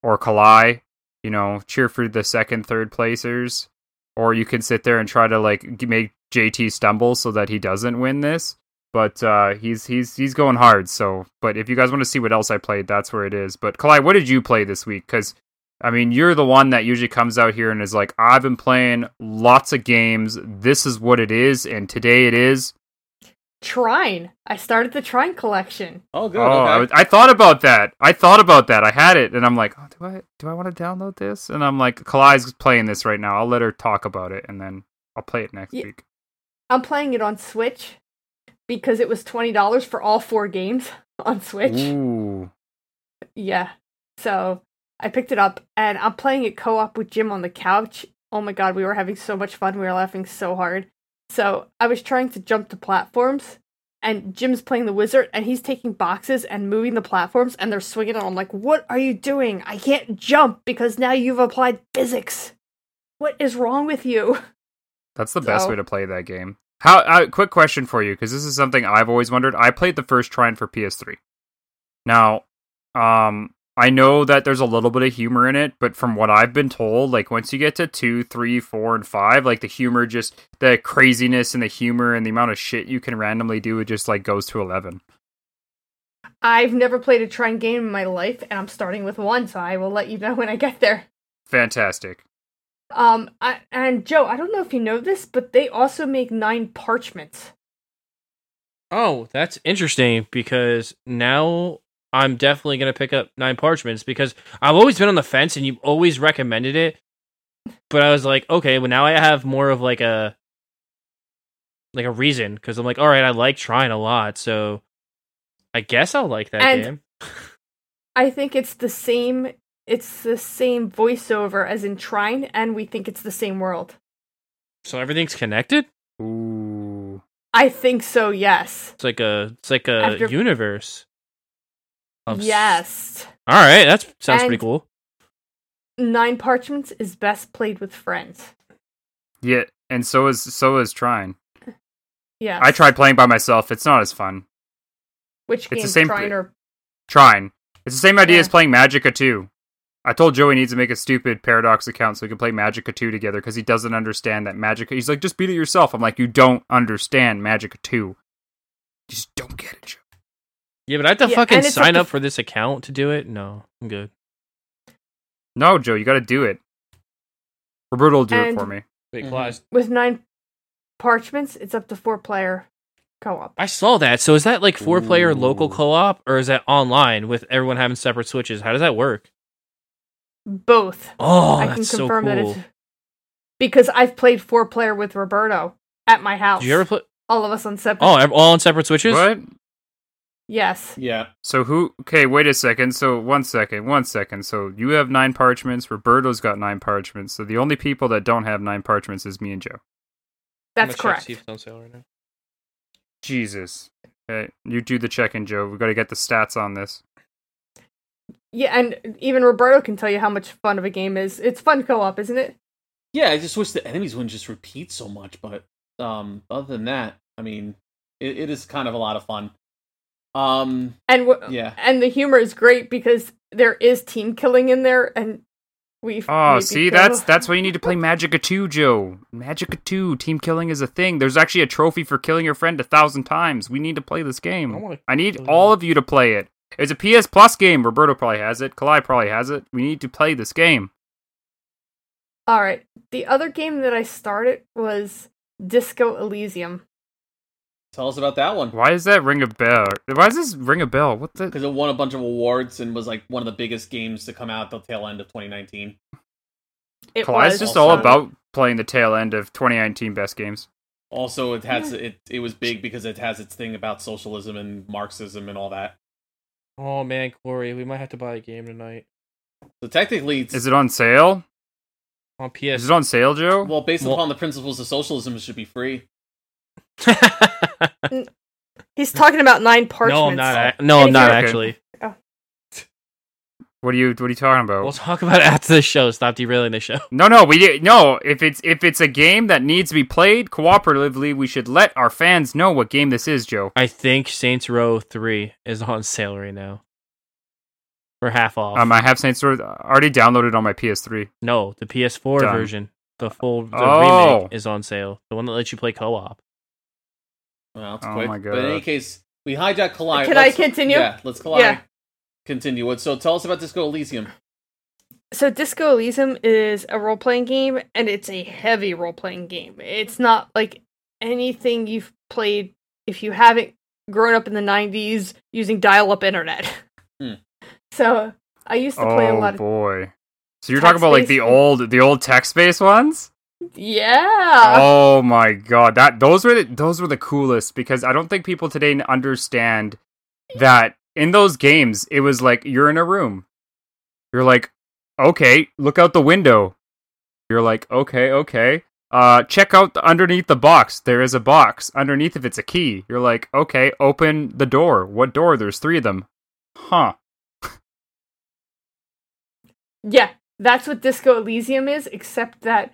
or Kalai. You know, cheer for the second, third placers, or you can sit there and try to like make JT stumble so that he doesn't win this. But uh, he's he's he's going hard. So, but if you guys want to see what else I played, that's where it is. But Kalai, what did you play this week? Because I mean, you're the one that usually comes out here and is like, I've been playing lots of games. This is what it is, and today it is. Trine. I started the Trine collection. Oh, good. Oh, I, okay. was- I thought about that. I thought about that. I had it, and I'm like, oh, do I do I want to download this? And I'm like, Kalai's playing this right now. I'll let her talk about it, and then I'll play it next Yeah. week. I'm playing it on Switch because it was twenty dollars for all four games on Switch. Ooh, Yeah. So I picked it up and I'm playing it co op with Jim on the couch. Oh my god, we were having so much fun. We were laughing so hard. So I was trying to jump to platforms and Jim's playing the wizard and he's taking boxes and moving the platforms and they're swinging and I'm like, what are you doing? I can't jump because now you've applied physics. What is wrong with you? that's the best way to play that game. How? Uh, quick question for you, because this is something I've always wondered. I played the first Trine for PS3. Now, um, I know that there's a little bit of humor in it, but from what I've been told, like once you get to two, three, four, and five, like the humor just the craziness and the humor and the amount of shit you can randomly do, it just like goes to eleven. I've never played a Trine game in my life and I'm starting with one, so I will let you know when I get there. Fantastic. Um, I, and Joe, I don't know if you know this, but they also make nine parchments. Oh, that's interesting because now I'm definitely gonna pick up Nine Parchments because I've always been on the fence and you've always recommended it. But I was like, okay, well now I have more of like a like a reason because I'm like, all right, I like Trine a lot, so I guess I'll like that And- game. I think it's the same. It's the same voiceover as in Trine, and we think it's the same world. So everything's connected. Ooh. I think so. Yes. It's like a it's like a After- universe. Of s- Yes. All right, that sounds And- pretty cool. Nine parchments is best played with friends. Yeah, and so is so is Trine. Yeah, I tried playing by myself. It's not as fun. Which the game? same trying pr- or Trine. It's the same idea Yeah. as playing Magicka 2. I told Joey he needs to make a stupid Paradox account so we can play Magicka 2 together because he doesn't understand that Magicka. He's like, just beat it yourself. I'm like, you don't understand Magicka 2. You just don't get it, Joe. Yeah, but I have to Yeah, fucking and it's up sign up f- for this account to do it. No, I'm good. No, Joe, you got to do it. Roberto will do it for me. Wait, Mhm. With nine parchments, it's up to four player co-op. I saw that. So is that like four player local co-op or is that online with everyone having separate switches? How does that work? Both. Oh, I that's can so confirm cool. that it's because I've played four player with Roberto at my house. Did you ever play? All of us on separate. Oh, all on separate switches. What? Yes. Yeah. So who? Okay, wait a second. So one second, one second. So you have nine parchments. Roberto's got nine parchments. So the only people that don't have nine parchments is me and Joe. That's correct. see if it's on sale right now. Jesus. Okay, you do the check-in, Joe. We got to get the stats on this. Yeah, and even Roberto can tell you how much fun of a game is. It's fun co-op, isn't it? Yeah, I just wish the enemies wouldn't just repeat so much, but um other than that, I mean, it, it is kind of a lot of fun. Um And w- yeah. and the humor is great because there is team killing in there, and we. Oh, see, go- that's that's why you need to play Magicka 2, Joe. Magicka 2, team killing is a thing. There's actually a trophy for killing your friend a thousand times. We need to play this game. I wanna I need all of you to play it. It's a PS Plus game. Roberto probably has it. Kalai probably has it. We need to play this game. All right. The other game that I started was Disco Elysium. Tell us about that one. Why does that ring a bell? Why does this ring a bell? What the? Because it won a bunch of awards and was like one of the biggest games to come out at the tail end of 2019. It Kalai's was just all um, about playing the tail end of 2019 best games. Also, it has it. It was big because it has its thing about socialism and Marxism and all that. Oh man, Corey, we might have to buy a game tonight So technically, it's, Is it on sale? on PS. Is it on sale, Joe? well based Well- upon the principles of socialism, it should be free. He's talking about nine parchments. no, I'm not. a- No, I'm not if you're- actually. What are you What are you talking about? We'll talk about it after the show. Stop derailing the show. No, no, we no. If it's if it's a game that needs to be played cooperatively, we should let our fans know what game this is, Joe. I think Saints Row Three is on sale right now. for half off. Um, I have Saints Row already downloaded on my PS3. no, the PS4 Done. version, the full the Oh. remake is on sale. The one that lets you play co-op. Wow, that's Oh quick. my But in any case, we hijacked Kalai. Can I Let's- continue? Yeah, let's Kalai. Yeah. Continue. What? So tell us about Disco Elysium. So Disco Elysium is a role playing game, and it's a heavy role playing game. It's not like anything you've played if you haven't grown up in the '90s using dial up internet. Hmm. So I used to play a Oh lot of boy. So you're talking about like the old the old text based ones? Yeah. oh my god, that those were the, those were the coolest because I don't think people today understand that in those games it was like you're in a room. You're like, okay, look out the window. You're like, okay, okay. Uh, check out the, underneath the box. There is a box underneath. If it's a key, you're like, okay, open the door. What door? There's three of them. Huh. Yeah, that's what Disco Elysium is, except that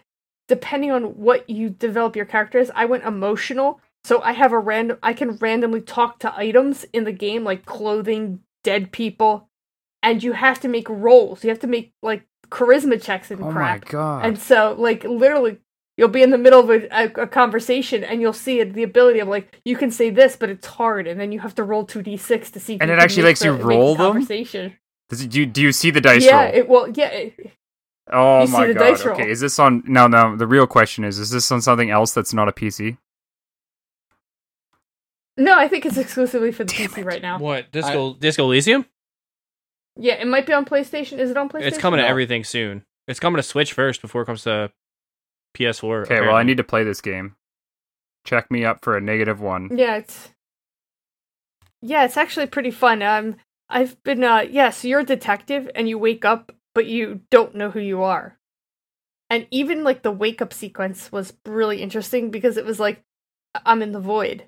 depending on what you develop your character as, I went emotional. So I have a random I can randomly talk to items in the game like clothing, dead people, and you have to make rolls. You have to make like charisma checks and Oh my crap. god. And so like literally you'll be in the middle of a, a, a conversation and you'll see it, the ability of like you can say this but it's hard and then you have to roll 2d6 to see if And it actually make lets you the- make the roll them? conversation. Does it, do, you, do you see the dice yeah, roll? it well yeah, it, oh you my god. dice roll. Okay, is this on No, no, the real question is is this on something else that's not a PC? No, I think it's exclusively for the Damn PC it. right now. What Disco Disco Elysium? Yeah, it might be on PlayStation. Is it on PlayStation? It's coming to everything soon. It's coming to Switch first before it comes to PS4. Okay, well I need to play this game. Check me up for a negative 1. Yeah, it's yeah, it's actually pretty fun. Um, I've been uh, yeah, so you're a detective and you wake up, but you don't know who you are. And even like the wake up sequence was really interesting because it was like, I'm in the void.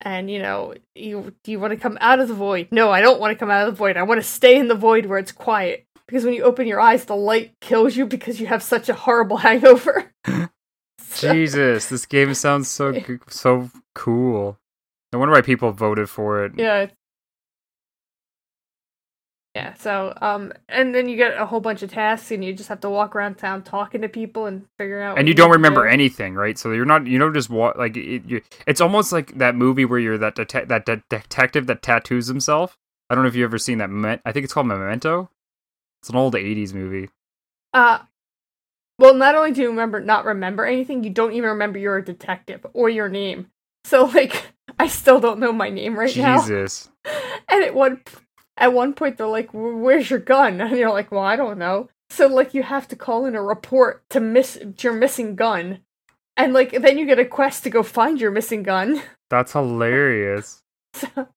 And you know, you do you want to come out of the void? No, I don't want to come out of the void. I want to stay in the void where it's quiet. Because when you open your eyes, the light kills you because you have such a horrible hangover. So- Jesus, this game sounds so so cool. No wonder why people voted for it. Yeah. Yeah, so um and then you get a whole bunch of tasks and you just have to walk around town talking to people and figuring out and you don't remember anything, right? So you're not you don't just wa- like it, you, it's almost like that movie where you're that dete- that de- detective that tattoos himself. I don't know if you've ever seen that. I think it's called Memento. It's an old '80s movie. Uh well, not only do you remember not remember anything, you don't even remember you're a detective or your name. So like I still don't know my name right now. Jesus. And at one at one point they're like, "Where's your gun?" And you're like, "Well, I don't know." So like you have to call in a report to miss your missing gun, and like then you get a quest to go find your missing gun. That's hilarious. So,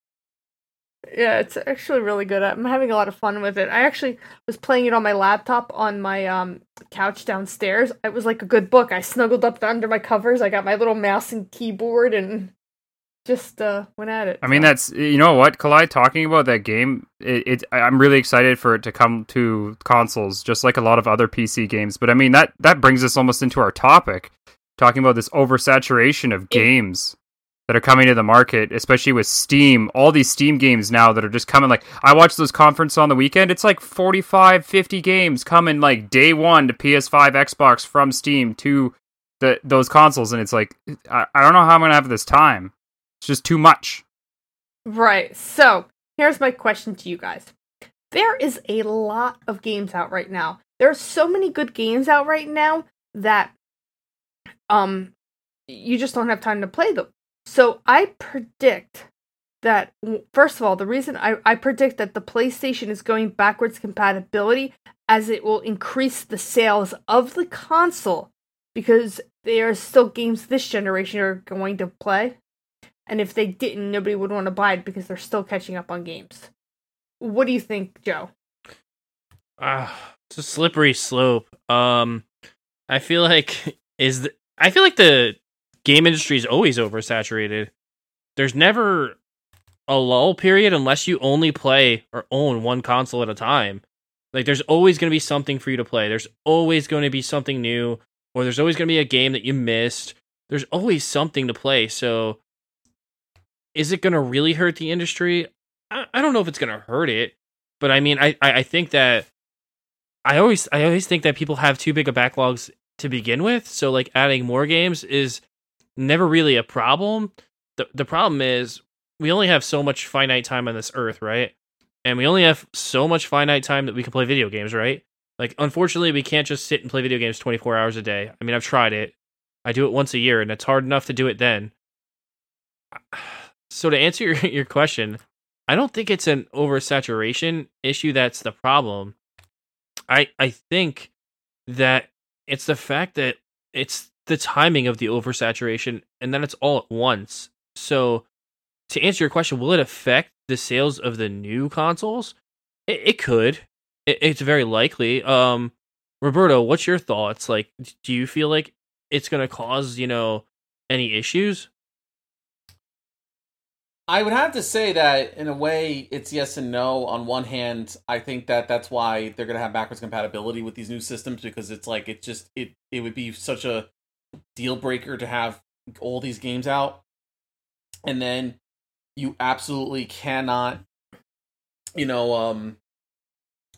yeah, it's actually really good. I'm having a lot of fun with it. I actually was playing it on my laptop on my um couch downstairs. It was like a good book. I snuggled up under my covers. I got my little mouse and keyboard and just uh went at it. I mean, So- that's you know what, Kalai talking about that game. It, it I'm really excited for it to come to consoles, just like a lot of other PC games. But I mean that that brings us almost into our topic, talking about this oversaturation of games that are coming to the market, especially with Steam. All these Steam games now that are just coming. Like I watched those conference on the weekend. It's like 45, 50 games coming like day one to PS5, Xbox from Steam to the those consoles, and it's like I, I don't know how I'm gonna have this time. It's just too much. Right. So, here's my question to you guys. There is a lot of games out right now. There are so many good games out right now that um you just don't have time to play them. So, I predict that first of all, the reason I, I predict that the PlayStation is going backwards compatibility as it will increase the sales of the console because there are still games this generation are going to play and if they didn't, nobody would want to buy it because they're still catching up on games. What do you think, Joe? Ah, it's a slippery slope. Um, I feel like is the, I feel like the game industry is always oversaturated. There's never a lull period unless you only play or own one console at a time. Like there's always going to be something for you to play. There's always going to be something new, or there's always going to be a game that you missed. There's always something to play. So, is it going to really hurt the industry? I, I don't know if it's going to hurt it. but I mean, I, I think that I always I always think that people have too big of backlogs to begin with. So like adding more games is never really a problem. The the problem is we only have so much finite time on this earth, right? And we only have so much finite time that we can play video games, right? Like unfortunately we can't just sit and play video games 24 hours a day. I mean, I've tried it. I do it once a year and it's hard enough to do it then. So to answer your, your question, I don't think it's an oversaturation issue that's the problem. I I think that it's the fact that it's the timing of the oversaturation and then it's all at once. So to answer your question, will it affect the sales of the new consoles? It, it could. It, it's very likely. Um, Roberto, what's your thoughts? Like, do you feel like it's going to cause you know any issues? I would have to say that in a way it's yes and no. On one hand, I think that that's why they're going to have backwards compatibility with these new systems because it's like it just it it would be such a deal breaker to have all these games out and then you absolutely cannot you know um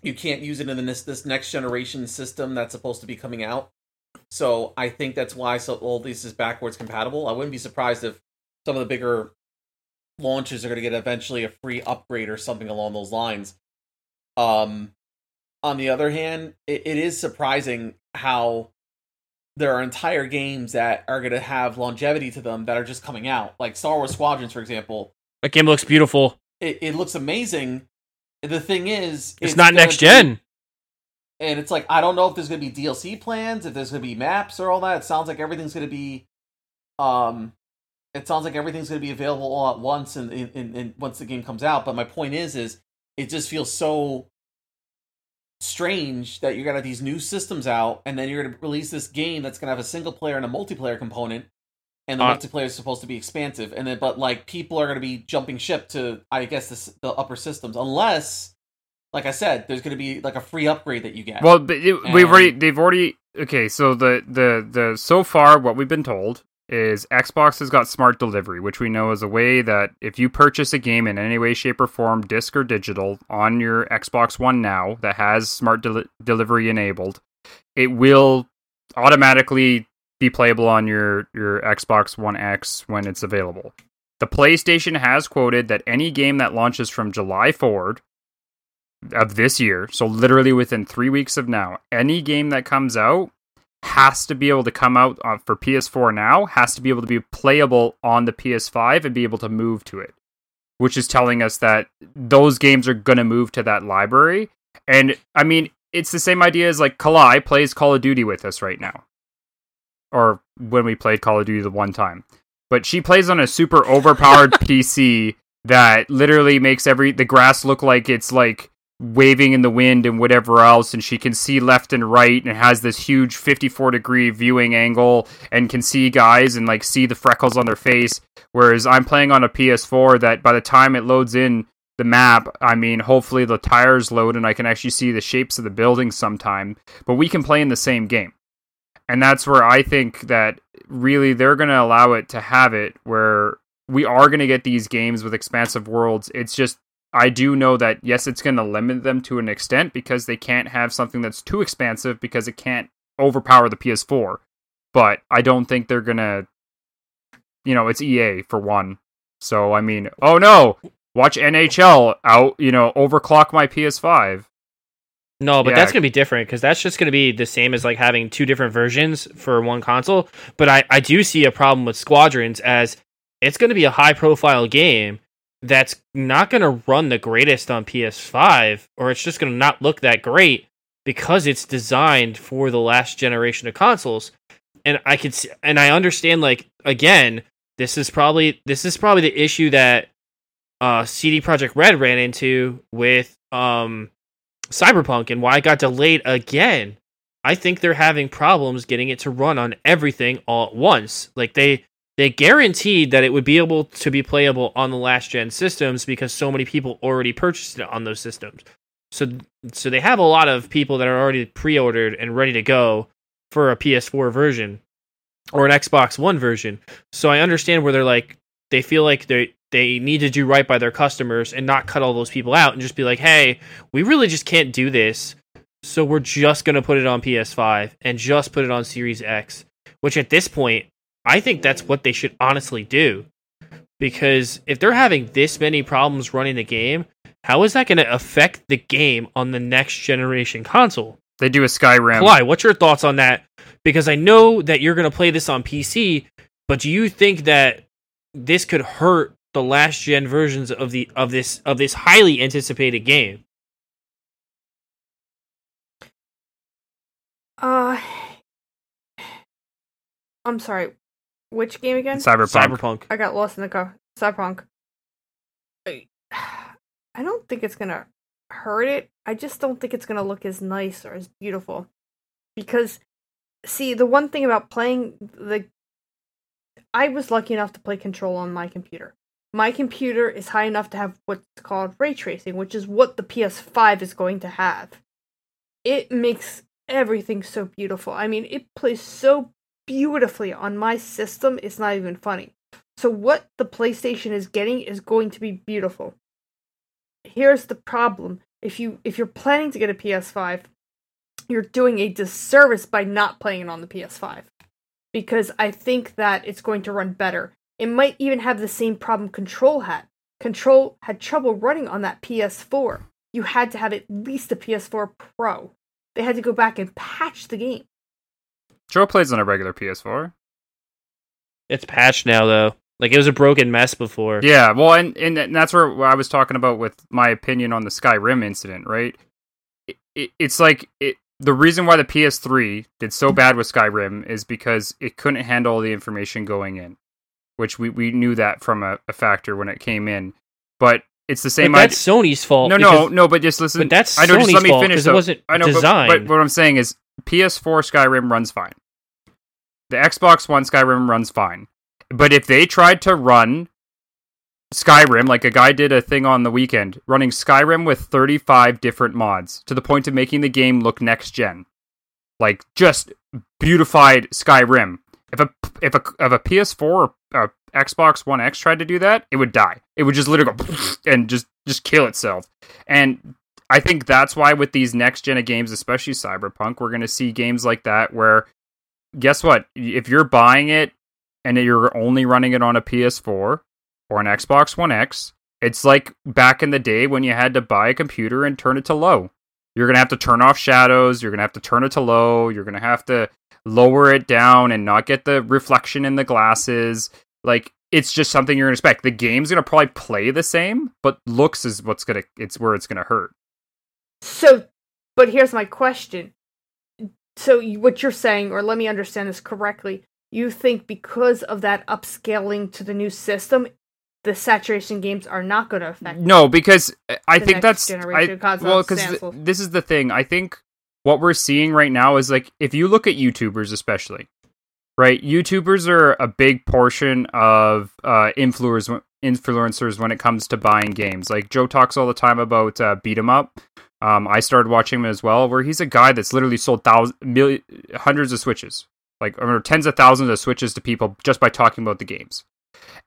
you can't use it in this this next generation system that's supposed to be coming out. So I think that's why so all this is backwards compatible. I wouldn't be surprised if some of the bigger launches are going to get eventually a free upgrade or something along those lines. Um, on the other hand, it, it is surprising how there are entire games that are going to have longevity to them that are just coming out. Like Star Wars Squadrons, for example, That game looks beautiful. it, it looks amazing. The thing is, It's, not gonna next be- gen. and it's like I don't know if there's gonna be DLC plans, if there's gonna be maps or all that. It sounds like everything's gonna be, um, it sounds like everything's gonna be available all at once and in, in, in once the game comes out. But my point is, is it just feels so strange that you're gonna have these new systems out, and then you're gonna release this game that's gonna have a single player and a multiplayer component, and the Uh, multiplayer is supposed to be expansive, and then but like people are gonna be jumping ship to I guess the, the upper systems unless. Like I said, there's going to be like a free upgrade that you get. Well, but it, we've already they've already okay. So the the the so far what we've been told is Xbox has got smart delivery, which we know is a way that if you purchase a game in any way, shape, or form, disc or digital, on your Xbox One now that has smart del- delivery enabled, it will automatically be playable on your your Xbox One X when it's available. The PlayStation has quoted that any game that launches from July forward of this year, so literally within three weeks of now, any game that comes out has to be able to come out uh, for PS4 now, has to be able to be playable on the PS5 and be able to move to it, which is telling us that those games are going to move to that library. And I mean, it's the same idea as like Kalai plays Call of Duty with us right now, or when we played Call of Duty the one time. But she plays on a super overpowered PC that literally makes every the grass look like it's like waving in the wind and whatever else and she can see left and right and has this huge 54 degree viewing angle and can see guys and like see the freckles on their face. Whereas i'm playing on a ps4 that by the time it loads in the map i mean hopefully the tires load and i can actually see the shapes of the buildings sometime but we can play in the same game. And that's where i think that really they're going to allow it to have it where we are going to get these games with expansive worlds. It's just I do know that yes, it's going to limit them to an extent because they can't have something that's too expansive because it can't overpower the PS4. But I don't think they're going to you know, it's EA for one. So I mean, oh no, watch NHL out, you know, overclock my PS5. No, but Yeah. that's gonna be different because that's just gonna be the same as like having two different versions for one console. But I, I do see a problem with Squadrons as it's gonna be a high profile game that's not gonna run the greatest on PS5, or it's just gonna not look that great because it's designed for the last generation of consoles. And I could see, and I understand like again, this is probably this is probably the issue that uh CD Projekt Red ran into with um Cyberpunk and why it got delayed again. I think they're having problems getting it to run on everything all at once. Like they they guaranteed that it would be able to be playable on the last gen systems because so many people already purchased it on those systems. So so they have a lot of people that are already pre-ordered and ready to go for a PS4 version or an Xbox One version. So I understand where they're like they feel like they they need to do right by their customers and not cut all those people out and just be like, hey, we really just can't do this, so we're just gonna put it on PS5 and just put it on Series X. Which at this point, I think that's what they should honestly do. Because if they're having this many problems running the game, how is that going to affect the game on the next generation console? They do a Skyrim. Fly, what's your thoughts on that? Because I know that you're going to play this on PC, but do you think that this could hurt the last gen versions of the of this of this highly anticipated game? Uh, I'm sorry. Which game again? Cyberpunk. Cyberpunk. I got lost in the car. Cyberpunk. I I don't think it's gonna hurt it. I just don't think it's gonna look as nice or as beautiful. Because, see, the one thing about playing the. I was lucky enough to play Control on my computer. My computer is high enough to have what's called ray tracing, which is what the PS5 is going to have. It makes everything so beautiful. I mean, it plays so beautifully on my system, it's not even funny. So what the PlayStation is getting is going to be beautiful. Here's the problem. If you if you're planning to get a PS5, you're doing a disservice by not playing it on the PS5. Because I think that it's going to run better. It might even have the same problem Control had. Control had trouble running on that PS4. You had to have at least a PS4 Pro. They had to go back and patch the game. Joe plays on a regular PS4. It's patched now though. Like it was a broken mess before. Yeah, well, and, and that's where I was talking about with my opinion on the Skyrim incident, right? It, it, it's like it. The reason why the PS3 did so bad with Skyrim is because it couldn't handle all the information going in, which we, we knew that from a, a factor when it came in. But it's the same But idea. that's Sony's fault. No, no, because- no. But just listen. but that's I know. Just let me fault, finish. it wasn't I know, but- But, designed. what I'm saying is, PS4 Skyrim runs fine. The Xbox One Skyrim runs fine. But if they tried to run Skyrim, like a guy did a thing on the weekend, running Skyrim with 35 different mods to the point of making the game look next gen, like just beautified Skyrim. If a if a if a PS4 or a Xbox One X tried to do that, it would die. It would just literally go and just just kill itself. And I think that's why with these next gen of games, especially Cyberpunk, we're going to see games like that where guess what? If you're buying it and you're only running it on a PS4 or an Xbox One X, it's like back in the day when you had to buy a computer and turn it to low. You're going to have to turn off shadows, you're going to have to turn it to low, you're going to have to lower it down and not get the reflection in the glasses. Like it's just something you're going to expect. The game's going to probably play the same, but looks is what's going to it's where it's going to hurt. So, but here's my question. So, you- what you're saying, or let me understand this correctly, you think because of that upscaling to the new system, the saturation games are not going to affect No, because I The think that's generation I, well, because for- this is the thing. I think what we're seeing right now is like if you look at YouTubers, especially, right? YouTubers are a big portion of uh, influencers influencers when it comes to buying games. Like Joe talks all the time about uh, beat 'em up. Um, I started watching him as well, where he's a guy that's literally sold thousands, hundreds of switches, like or tens of thousands of switches to people just by talking about the games.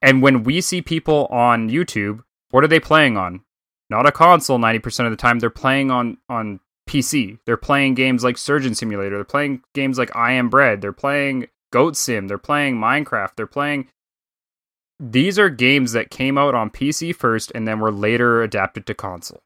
And when we see people on YouTube, what are they playing on? Not a console 90% of the time. They're playing on on PC. They're playing games like Surgeon Simulator. They're playing games like I Am Bread. They're playing Goat Sim. They're playing Minecraft. They're playing These are games that came out on PC first and then were later adapted to console.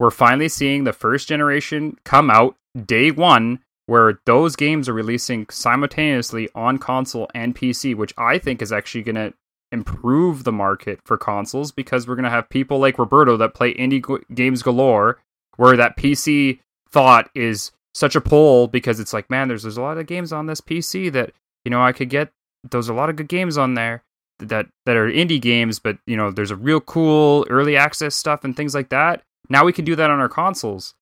We're finally seeing the first generation come out day 1 where those games are releasing simultaneously on console and PC, which I think is actually going to improve the market for consoles because we're going to have people like Roberto that play indie games galore where that PC thought is such a pull because it's like man there's there's a lot of games on this PC that you know I could get there's a lot of good games on there that that are indie games but you know there's a real cool early access stuff and things like that now we can do that on our consoles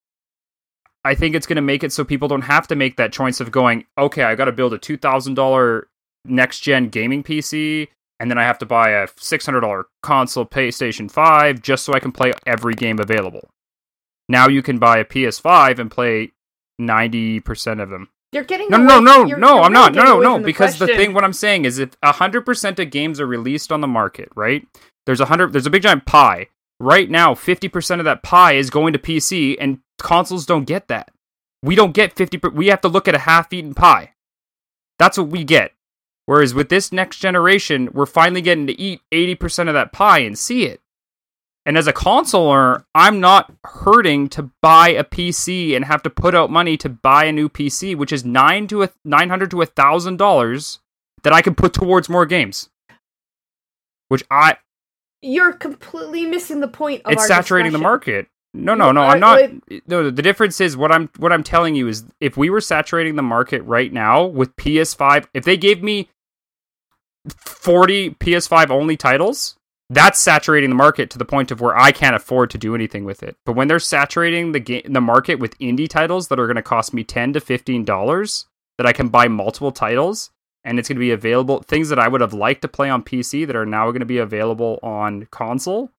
I think it's going to make it so people don't have to make that choice of going, okay, I got to build a two thousand dollar next gen gaming PC, and then I have to buy a six hundred dollar console PlayStation Five just so I can play every game available. Now you can buy a PS5 and play ninety percent of them, You're getting No, no, no, no, you're I'm not. No, no, no. Because the thing, what I'm saying is, if hundred percent of games are released on the market, right? There's a hundred. There's a big giant pie. Right now, fifty percent of that pie is going to PC, and consoles don't get that. We don't get fifty. Per- we have to look at a half-eaten pie. That's what we get. Whereas with this next generation, we're finally getting to eat eighty percent of that pie and see it. And as a console owner, I'm not hurting to buy a PC and have to put out money to buy a new PC, which is nine to a nine hundred to a thousand dollars that I can put towards more games. Which I You're completely missing the point of it's saturating the market. No, no, no. No, I'm not. No, the difference is what I'm what I'm telling you is if we were saturating the market right now with PS5, if they gave me 40 PS5 only titles, that's saturating the market to the point of where I can't afford to do anything with it. But when they're saturating the game the market with indie titles that are going to cost me 10 to 15 dollars that I can buy multiple titles and it's going to be available things that I would have liked to play on PC that are now going to be available on console.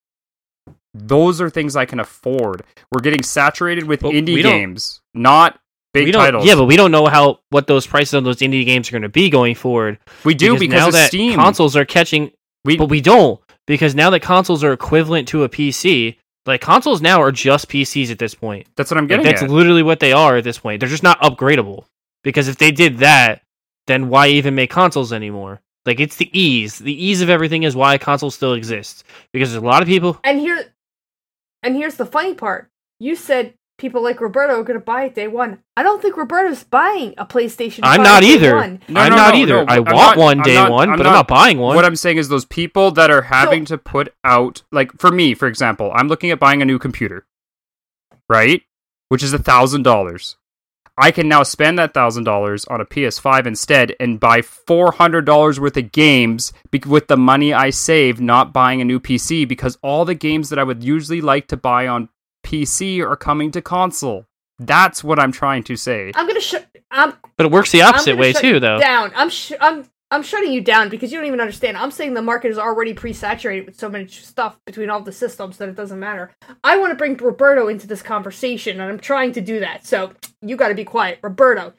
Those are things I can afford. We're getting saturated with But indie games, not big we don't, titles. Yeah, but we don't know how what those prices on those indie games are going to be going forward. we do because, now of that Steam. consoles are catching, we, but we don't because now that consoles are equivalent to a PC. Like consoles now are just PCs at this point. that's what I'm Like, getting that's at. literally what they are at this point. They're just not upgradable. Because if they did that, then why even make consoles anymore? Like it's the ease. The ease of everything is why consoles still exist. Because there's a lot of people And here, and here's the funny part. You said people like Roberto are going to buy it day one. I don't think Roberto's buying a PlayStation. I'm not either. one. No, I'm no, not no, either. no, I I'm want not- one day not- one, I'm but not- I'm not buying one. What I'm saying is those people that are having to put out like for me, for example, I'm looking at buying a new computer. Right? Which is a thousand dollars. I can now spend that thousand dollars on a PS5 instead and buy four hundred dollars worth of games be- with the money I save, not buying a new PC because all the games that I would usually like to buy on PC are coming to console. That's what I'm trying to say. I'm gonna shut. I'm but it works the opposite way too, though. Down. I'm sh- I'm I'm shutting you down because you don't even understand. I'm saying the market is already pre-saturated with so much stuff between all the systems that it doesn't matter. I want to bring Roberto into this conversation, and I'm trying to do that. So you got to be quiet, Roberto.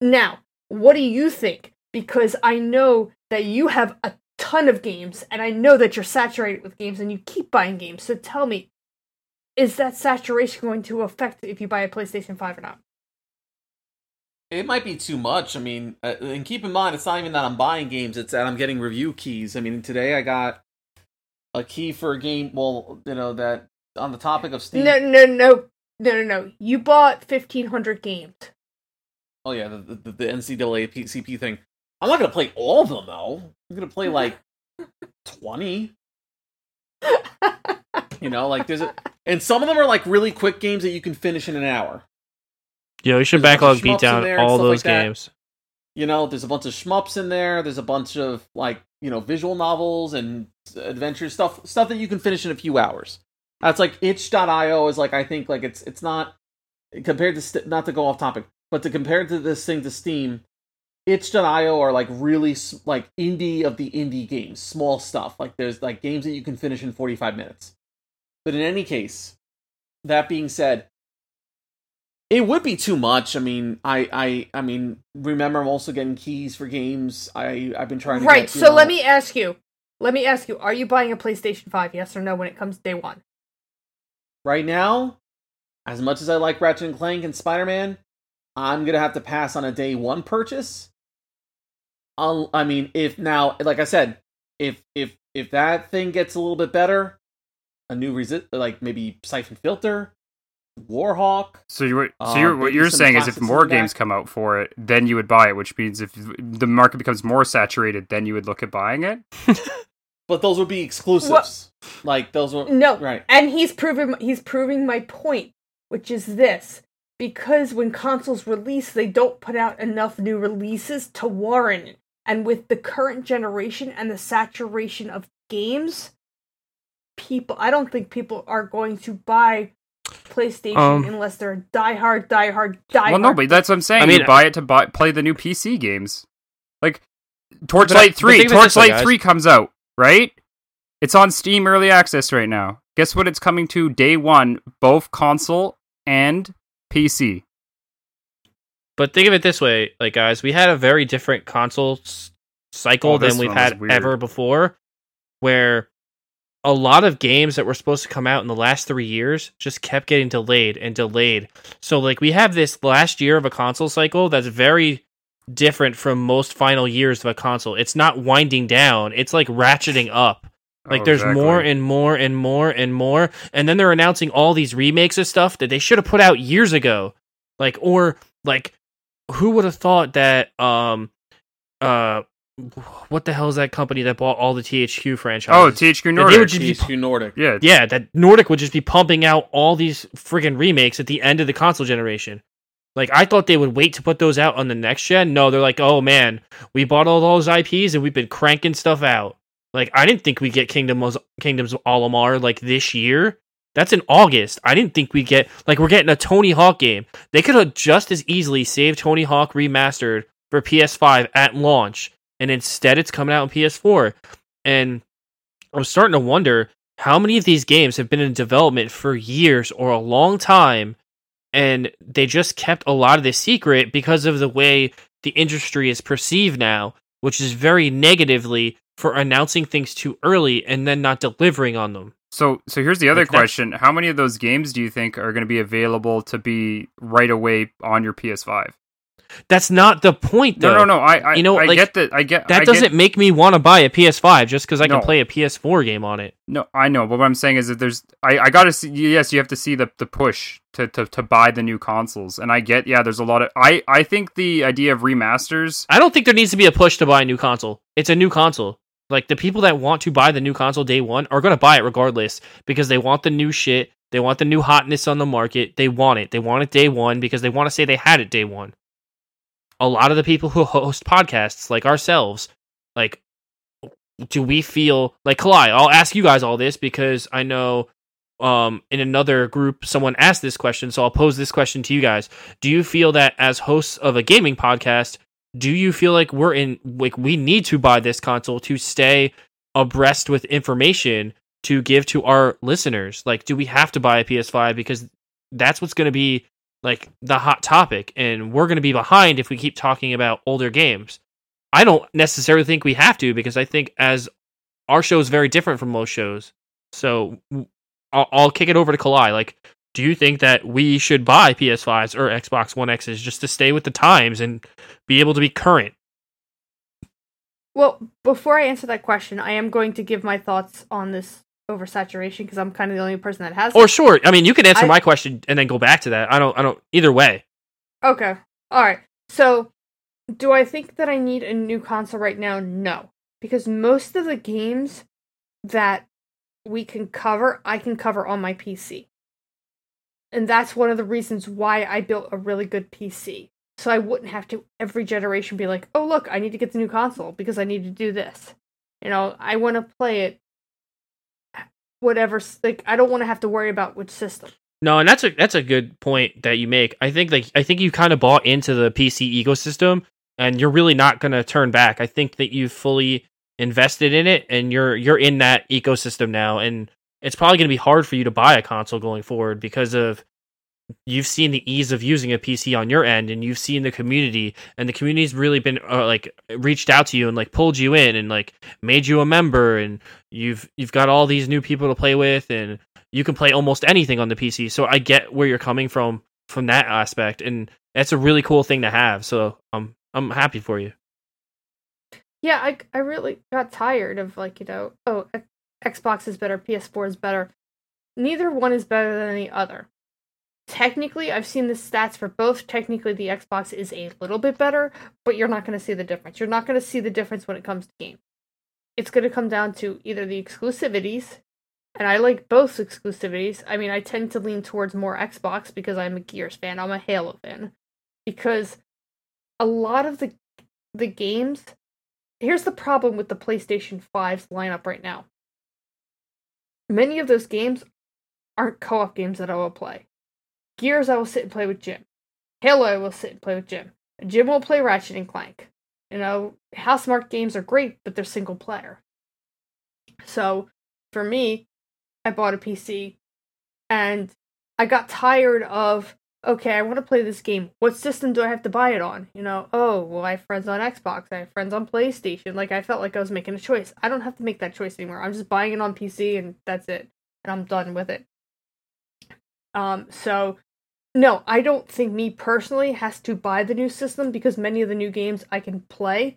Now, what do you think? Because I know that you have a ton of games, and I know that you're saturated with games, and you keep buying games. So tell me, is that saturation going to affect if you buy a PlayStation Five or not? It might be too much. I mean, uh, and keep in mind, it's not even that I'm buying games; it's that I'm getting review keys. I mean, today I got a key for a game. Well, you know that on the topic of Steam. No, no, no, no, no, no. You bought fifteen hundred games. Oh yeah, the, the, the NCAA PCP thing. I'm not gonna play all of them though. I'm gonna play like twenty. You know, like there's a, and some of them are like really quick games that you can finish in an hour. Yo, you should There's backlog beat down there all stuff like those that. games. You know, there's a bunch of shmups in there. There's a bunch of like you know visual novels and adventure stuff, stuff that you can finish in a few hours. That's like itch.io is like I think like it's it's not compared to st- not to go off topic, but to compare to this thing to Steam, itch.io are like really like indie of the indie games, small stuff. Like there's like games that you can finish in 45 minutes. But in any case, that being said, it would be too much. I mean, I, I, I mean, remember, I'm also getting keys for games. I, I've been trying to. Right. get, So know- let me ask you. Let me ask you. Are you buying a PlayStation Five? Yes or no? When it comes day one. right now, as much as I like Ratchet and Clank and Spider Man, I'm gonna have to pass on a day one purchase. I'll, I mean, if now, like I said, if if if that thing gets a little bit better, a new resist, like maybe Siphon Filter, Warhawk. So you so Uh, you're, what you're saying is if more the back. games come out for it, then you would buy it, which means if the market becomes more saturated, then you would look at buying it. But those would be exclusives. Like those were No. right. And he's proving he's proving my point, which is this: because when consoles release, they don't put out enough new releases to warrant it. And with the current generation and the saturation of games, people I don't think people are going to buy PlayStation Um, unless they're a diehard, diehard, diehard. well, no, but that's what I'm saying. I mean- you buy it to buy play the new PC games, like But I- Torchlight Three. thing is this, though, Torchlight guys. Three comes out, right? It's on Steam Early Access right now. Guess what? It's coming to day one, both console and PC. But think of it this way, like guys, we had a very different console s- cycle Oh, than we've had weird. ever before, where a lot of games that were supposed to come out in the last three years just kept getting delayed and delayed. So like we have this last year of a console cycle that's very different from most final years of a console. It's not winding down; it's like ratcheting up. Like Oh, there's exactly. more and more and more and more, and then they're announcing all these remakes of stuff that they should have put out years ago. Like or like, who would have thought that? Um, uh, what the hell is that company that bought all the THQ franchises? Oh, franchises? THQ they Nordic. would just be THQ Nordic. yeah, yeah, that Nordic would just be pumping out all these friggin' remakes at the end of the console generation. Like I thought they would wait to put those out on the next gen. No, they're like, oh man, we bought all those IPs and we've been cranking stuff out. Like I didn't think we get Kingdoms Kingdoms of Amalur like this year. That's in August. I didn't think we get like we're getting a Tony Hawk game. They could have just as easily saved Tony Hawk remastered for PS5 at launch, and instead it's coming out on PS4. And I'm starting to wonder how many of these games have been in development for years or a long time and they just kept a lot of this secret because of the way the industry is perceived now which is very negatively for announcing things too early and then not delivering on them So, so here's the other Like, question: How many of those games do you think are going to be available to be right away on your PS5? That's not the point though No, no, no. I, I You know, I like, get that. I get that I doesn't Get, make me want to buy a ps5 just because i can No. play a ps4 game on it no, I know, but what I'm saying is that there's. I, I got to see. Yes, you have to see the the push to, to to buy the new consoles, and I get. Yeah, there's a lot of. I I think the idea of remasters. i don't think there needs to be a push to buy a new console it's a new console like the people that want to buy the new console day one are going to buy it regardless because they want the new shit they want the new hotness on the market they want it they want it day one because they want to say they had it day one a lot of the people who host podcasts like ourselves like do we feel like Kalai, I'll ask you guys all this because I know um in another group someone asked this question so I'll pose this question to you guys. Do you feel that as hosts of a gaming podcast do you feel like we're in like we need to buy this console to stay abreast with information to give to our listeners? Like do we have to buy a PS5 because that's what's going to be like the hot topic and we're going to be behind if we keep talking about older games I don't necessarily think we have to because I think as our show is very different from most shows. So I'll, I'll kick it over to Kalai. Like, do you think that we should buy PS5s or Xbox One X's just to stay with the times and be able to be current? Well, before I answer that question, I am going to give my thoughts on this oversaturation because I'm kind of the only person that has. Or it. sure, I mean, you can answer I- my question and then go back to that. I don't. I don't. Either way. Okay. All right. So, do I think that I need a new console right now? No. Because most of the games that we can cover, I can cover on my PC. And that's one of the reasons why I built a really good PC. So I wouldn't have to every generation be like, oh, look, I need to get the new console because I need to do this. You know, I want to play it whatever, like, I don't want to have to worry about which system. No, and that's a that's a good point that you make. I think like I think you kind of bought into the PC ecosystem, and you're really not going to turn back. I think that you've fully invested in it, and you're you're in that ecosystem now, and it's probably going to be hard for you to buy a console going forward because of you've seen the ease of using a PC on your end, and you've seen the community, and the community's really been uh, like reached out to you and like pulled you in and like made you a member, and you've you've got all these new people to play with, and you can play almost anything on the PC. So I get where you're coming from from that aspect, and that's a really cool thing to have. So I'm I'm happy for you. Yeah, I I really got tired of like you know oh Xbox is better, PS4 is better. Neither one is better than the other. Technically, I've seen the stats for both. Technically, the Xbox is a little bit better, but you're not going to see the difference. You're not going to see the difference when it comes to game. It's going to come down to either the exclusivities, and I like both exclusivities. I mean, I tend to lean towards more Xbox because I'm a Gears fan. I'm a Halo fan because a lot of the the games here's the problem with the PlayStation 5's lineup right now. Many of those games aren't co op games that I will play. Gears, I will sit and play with Jim. Halo, I will sit and play with Jim. Jim will play Ratchet and Clank. You know, Housemarque games are great, but they're single player. So, for me, I bought a PC and I got tired of okay, I want to play this game. What system do I have to buy it on? You know, oh, well, I have friends on Xbox. I have friends on PlayStation. Like, I felt like I was making a choice. I don't have to make that choice anymore. I'm just buying it on PC and that's it. And I'm done with it. Um, so, no, I don't think me personally has to buy the new system because many of the new games I can play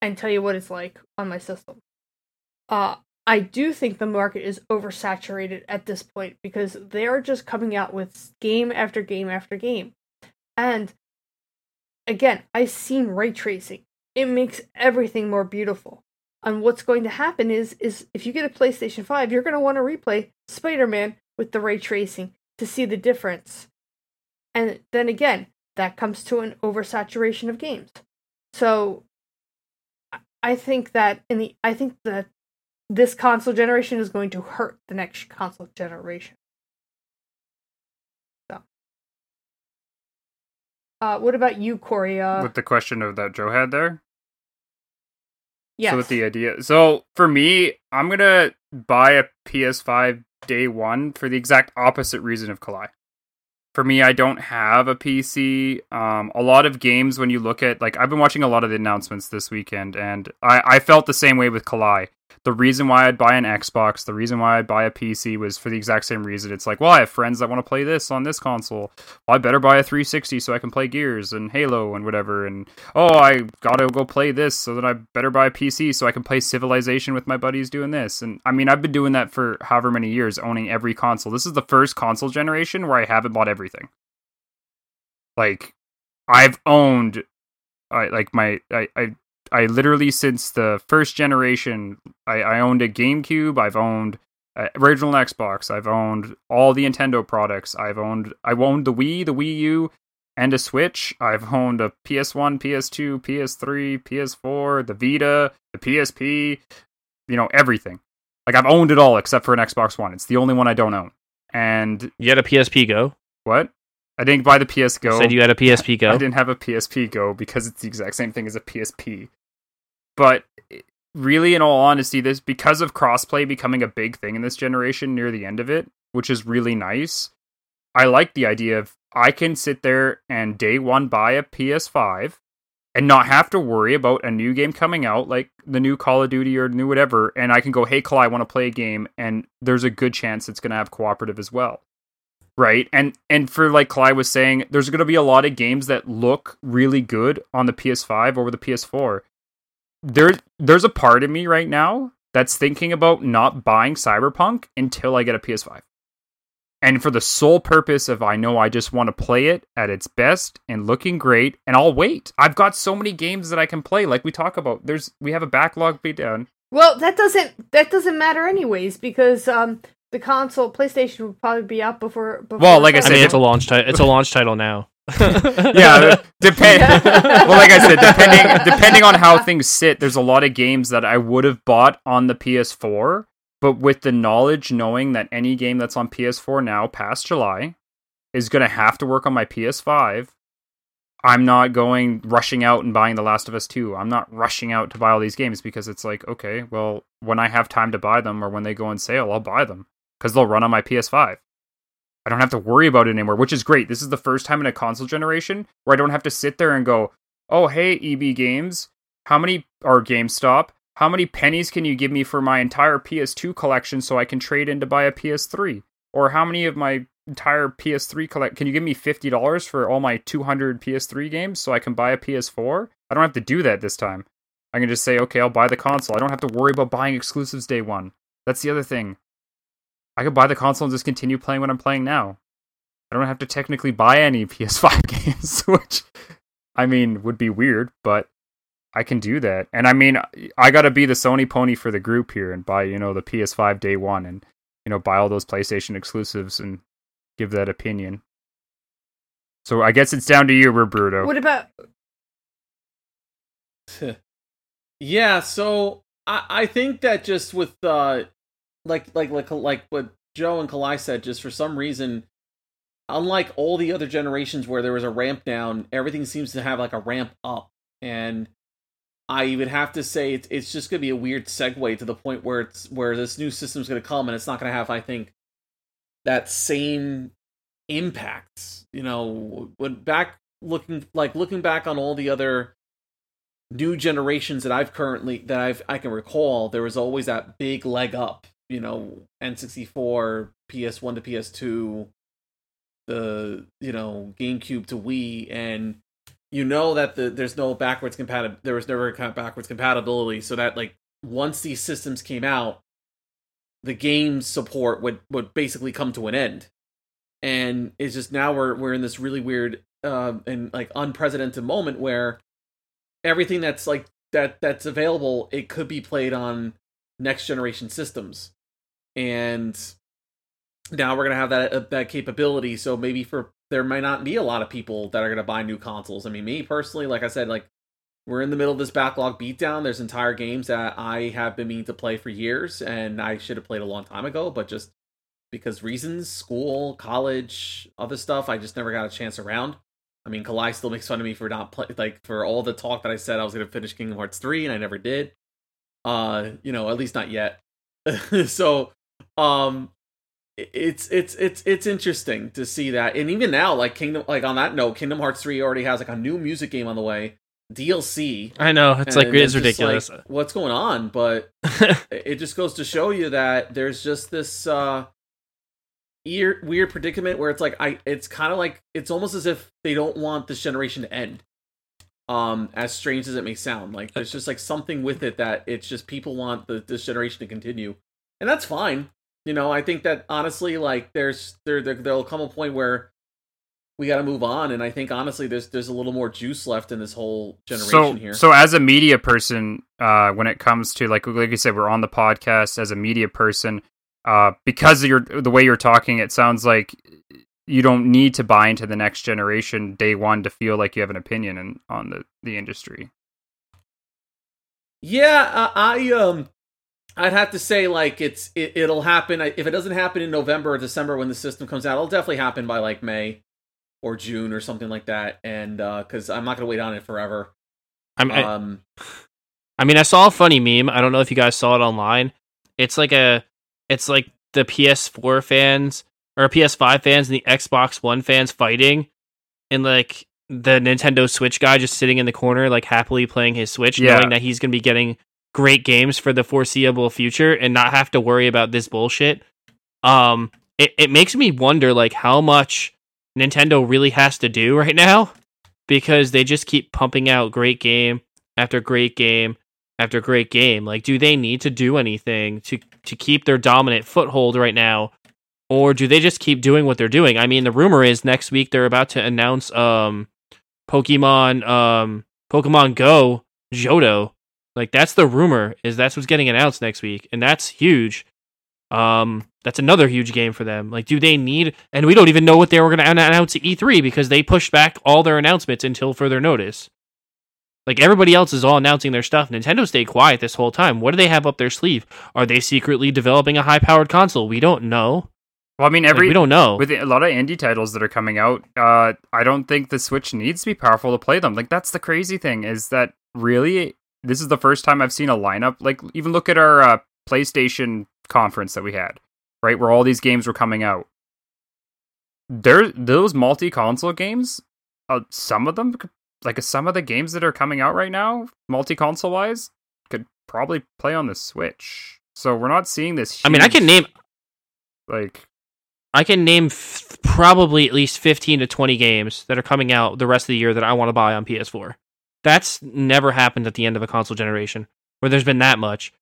and tell you what it's like on my system. Uh, I do think the market is oversaturated at this point because they are just coming out with game after game after game. And again, I've seen ray tracing. It makes everything more beautiful. And what's going to happen is is if you get a PlayStation 5, you're going to want to replay Spider-Man with the ray tracing to see the difference. And then again, that comes to an oversaturation of games. So I think that in the I think that this console generation is going to hurt the next console generation. So, uh, what about you, Corey? Uh, with the question of that Joe had there. yes. So with the idea, so for me, I'm gonna buy a PS5 day one for the exact opposite reason of Kalai. For me, I don't have a PC. Um, a lot of games, when you look at like, I've been watching a lot of the announcements this weekend, and I, I felt the same way with Kalai the reason why I'd buy an Xbox, the reason why I'd buy a PC was for the exact same reason. It's like, well, I have friends that want to play this on this console. Well, I better buy a 360 so I can play Gears and Halo and whatever. And oh, I gotta go play this, so then I better buy a PC so I can play Civilization with my buddies doing this. And I mean, I've been doing that for however many years, owning every console. This is the first console generation where I haven't bought everything. Like, I've owned, I like my I, I I literally since the first generation, I, I owned a GameCube. I've owned uh, original Xbox. I've owned all the Nintendo products. I've owned I owned the Wii, the Wii U, and a Switch. I've owned a PS1, PS2, PS3, PS4, the Vita, the PSP. You know everything. Like I've owned it all except for an Xbox One. It's the only one I don't own. And You had a PSP Go. what? I didn't buy the PS Go. Said you had a PSP Go. I didn't have a PSP Go because it's the exact same thing as a PSP. But really, in all honesty, this because of crossplay becoming a big thing in this generation near the end of it, which is really nice. I like the idea of I can sit there and day one buy a PS5 and not have to worry about a new game coming out, like the new Call of Duty or new whatever, and I can go, hey, Call, I want to play a game, and there's a good chance it's going to have cooperative as well right? And and for like Kalai was saying there's going to be a lot of games that look really good on the ps5 over the ps4 there there's a part of me right now that's thinking about not buying cyberpunk until i get a ps5 and for the sole purpose of i know i just want to play it at its best and looking great and i'll wait. I've got so many games that i can play like we talk about. There's we have a backlog be done Well, that doesn't that doesn't matter anyways because um the console PlayStation will probably be out before. before Well, like I I said, mean, it's a launch title. It's a launch title now. yeah, depend. well, like I said, depending depending on how things sit, there's a lot of games that I would have bought on the PS4, but with the knowledge knowing that any game that's on PS4 now past July is going to have to work on my PS5, I'm not going rushing out and buying The Last of Us 2. I'm not rushing out to buy all these games because it's like, okay, well, when I have time to buy them or when they go on sale, I'll buy them because they'll run on my PS5. I don't have to worry about it anymore, which is great. This is the first time in a console generation where I don't have to sit there and go, "Oh, hey, EB Games, how many or GameStop, how many pennies can you give me for my entire PS2 collection so I can trade in to buy a PS3? Or how many of my entire PS3 collect can you give me $50 for all my 200 PS3 games so I can buy a PS4?" I don't have to do that this time. I can just say, "Okay, I'll buy the console." I don't have to worry about buying exclusives day 1. That's the other thing. I could buy the console and just continue playing what I'm playing now. I don't have to technically buy any PS5 games, which I mean would be weird, but I can do that. And I mean, I got to be the Sony pony for the group here and buy, you know, the PS5 day 1 and you know, buy all those PlayStation exclusives and give that opinion. So I guess it's down to you, Roberto. What about yeah, so I, I think that just with uh like like like like what Joe and Kalai said, just for some reason, unlike all the other generations where there was a ramp down, everything seems to have like a ramp up. And I would have to say it's it's just gonna be a weird segue to the point where it's where this new system's gonna come and it's not gonna have, I think, that same impacts. You know, when back looking like looking back on all the other new generations that I've currently that I've I can recall, there was always that big leg up. You know, N64, PS1 to PS2, the you know GameCube to Wii, and you know that the there's no backwards compatible. There was never kind of backwards compatibility, so that like once these systems came out, the game support would would basically come to an end, and it's just now we're we're in this really weird uh, and like unprecedented moment where everything that's like that that's available it could be played on next generation systems. And now we're gonna have that uh, that capability. So maybe for there might not be a lot of people that are gonna buy new consoles. I mean me personally like i said like we're in the middle of this backlog beatdown. There's entire games that i have been meaning to play for years and i should have played a long time ago but just because reasons school college other stuff i just never got a chance around. I mean kalai still makes fun of me for not play like for all the talk that i said i was gonna finish kingdom hearts 3 and i never did uh you know at least not yet. So um it's it's it's it's interesting to see that. And even now like kingdom like on that note kingdom hearts 3 already has like a new music game on the way dlc I know it's like it's ridiculous. like, what's going on? But it just goes to show you that there's just this uh ear, weird predicament where it's like i it's kind of like it's almost as if they don't want this generation to end um as strange as it may sound. Like there's just like something with it that it's just people want the, this generation to continue. And that's fine. You know i think that honestly like there's there, there there'll come a point where we got to move on. And i think honestly there's there's a little more juice left in this whole generation so, here. So as a media person, uh, when it comes to like like you said, we're on the podcast as a media person. Uh, because of your the way you're talking, it sounds like you don't need to buy into the next generation day one to feel like you have an opinion in, on the the industry. Yeah, I, I um, I'd have to say like it's it, it'll happen if it doesn't happen in November or December when the system comes out. It'll definitely happen by like May or June or something like that. And because I'm not gonna wait on it forever. I'm, I, Um, I mean, I saw a funny meme. I don't know if you guys saw it online. It's like a, it's like the PS4 fans or PS5 fans and the Xbox One fans fighting, and like the Nintendo Switch guy just sitting in the corner, like happily playing his Switch, Yeah. knowing that he's gonna be getting great games for the foreseeable future and not have to worry about this bullshit. Um, it it makes me wonder like how much Nintendo really has to do right now because they just keep pumping out great game after great game after great game. Like, do they need to do anything to to keep their dominant foothold right now, or do they just keep doing what they're doing? I mean, the rumor is next week they're about to announce um Pokemon um Pokemon Go Johto. Like that's the rumor is that's what's getting announced next week, and that's huge. Um, that's another huge game for them. Like, do they need? And we don't even know what they were going to announce at E3 because they pushed back all their announcements until further notice. Like everybody else is all announcing their stuff. Nintendo stayed quiet this whole time. What do they have up their sleeve? Are they secretly developing a high-powered console? We don't know. Well, I mean, Like, every we don't know. with a lot of indie titles that are coming out, uh, I don't think the Switch needs to be powerful to play them. Like that's the crazy thing is that really this is the first time I've seen a lineup. Like even look at our uh, PlayStation conference that we had, right, where all these games were coming out. There, those multi-console games, uh, some of them, like some of the games that are coming out right now, multi-console wise, could probably play on the Switch. So we're not seeing this. I mean, I can name like I can name f- probably at least 15 to 20 games that are coming out the rest of the year that I want to buy on PS4. That's never happened at the end of a console generation where there's been that much.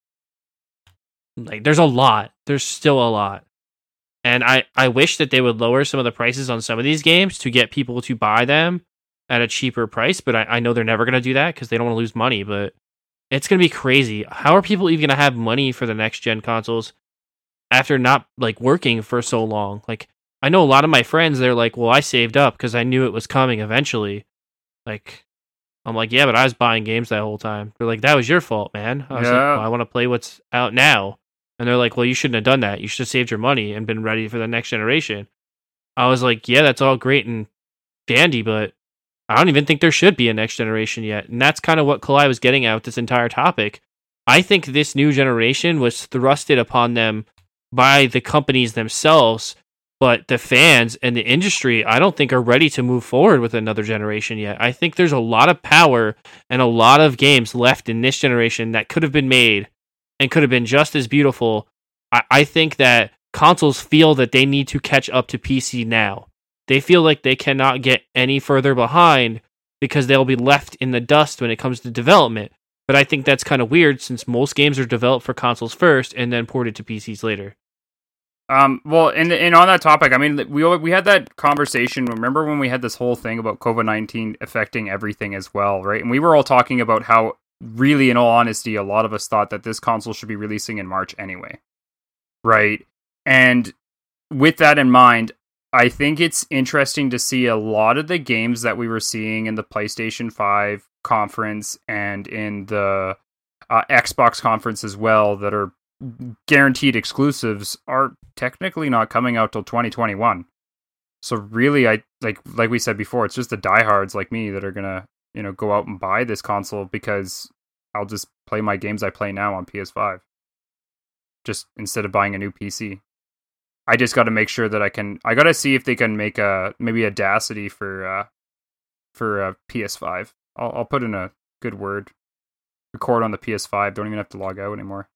Like there's a lot. There's still a lot. And I I wish that they would lower some of the prices on some of these games to get people to buy them at a cheaper price, but I, I know they're never going to do that because they don't want to lose money, but it's going to be crazy. How are people even going to have money for the next gen consoles after not like working for so long. Like I know a lot of my friends they're like, "Well, I saved up because I knew it was coming eventually." Like I'm like, "Yeah, but I was buying games that whole time." They're like, "That was your fault, man." I was like, Yeah. well, "I want to play what's out now." And they're like, "Well, you shouldn't have done that. You should have saved your money and been ready for the next generation." I was like, "Yeah, that's all great and dandy, but I don't even think there should be a next generation yet." And that's kind of what Kalai was getting at with this entire topic. I think this new generation was thrusted upon them by the companies themselves but the fans and the industry, I don't think are ready to move forward with another generation yet. I think there's a lot of power and a lot of games left in this generation that could have been made and could have been just as beautiful. I, I think that consoles feel that they need to catch up to PC now. They feel like they cannot get any further behind because they'll be left in the dust when it comes to development. But I think that's kind of weird since most games are developed for consoles first and then ported to PCs later. Um, well, and and on that topic, I mean, we we had that conversation. Remember when we had this whole thing about COVID nineteen affecting everything as well, right? And we were all talking about how, really, in all honesty, a lot of us thought that this console should be releasing in March anyway, right? And with that in mind, I think it's interesting to see a lot of the games that we were seeing in the PlayStation Five conference and in the uh, Xbox conference as well that are guaranteed exclusives are technically not coming out till 2021. So really, I like like we said before, it's just the diehards like me that are gonna you know go out and buy this console because I'll just play my games I play now on PS5, just instead of buying a new PC. I just got to make sure that I can. I got to see if they can make a maybe Audacity for uh for uh, PS5. I'll I'll put in a good word. Record on the PS5. Don't even have to log out anymore.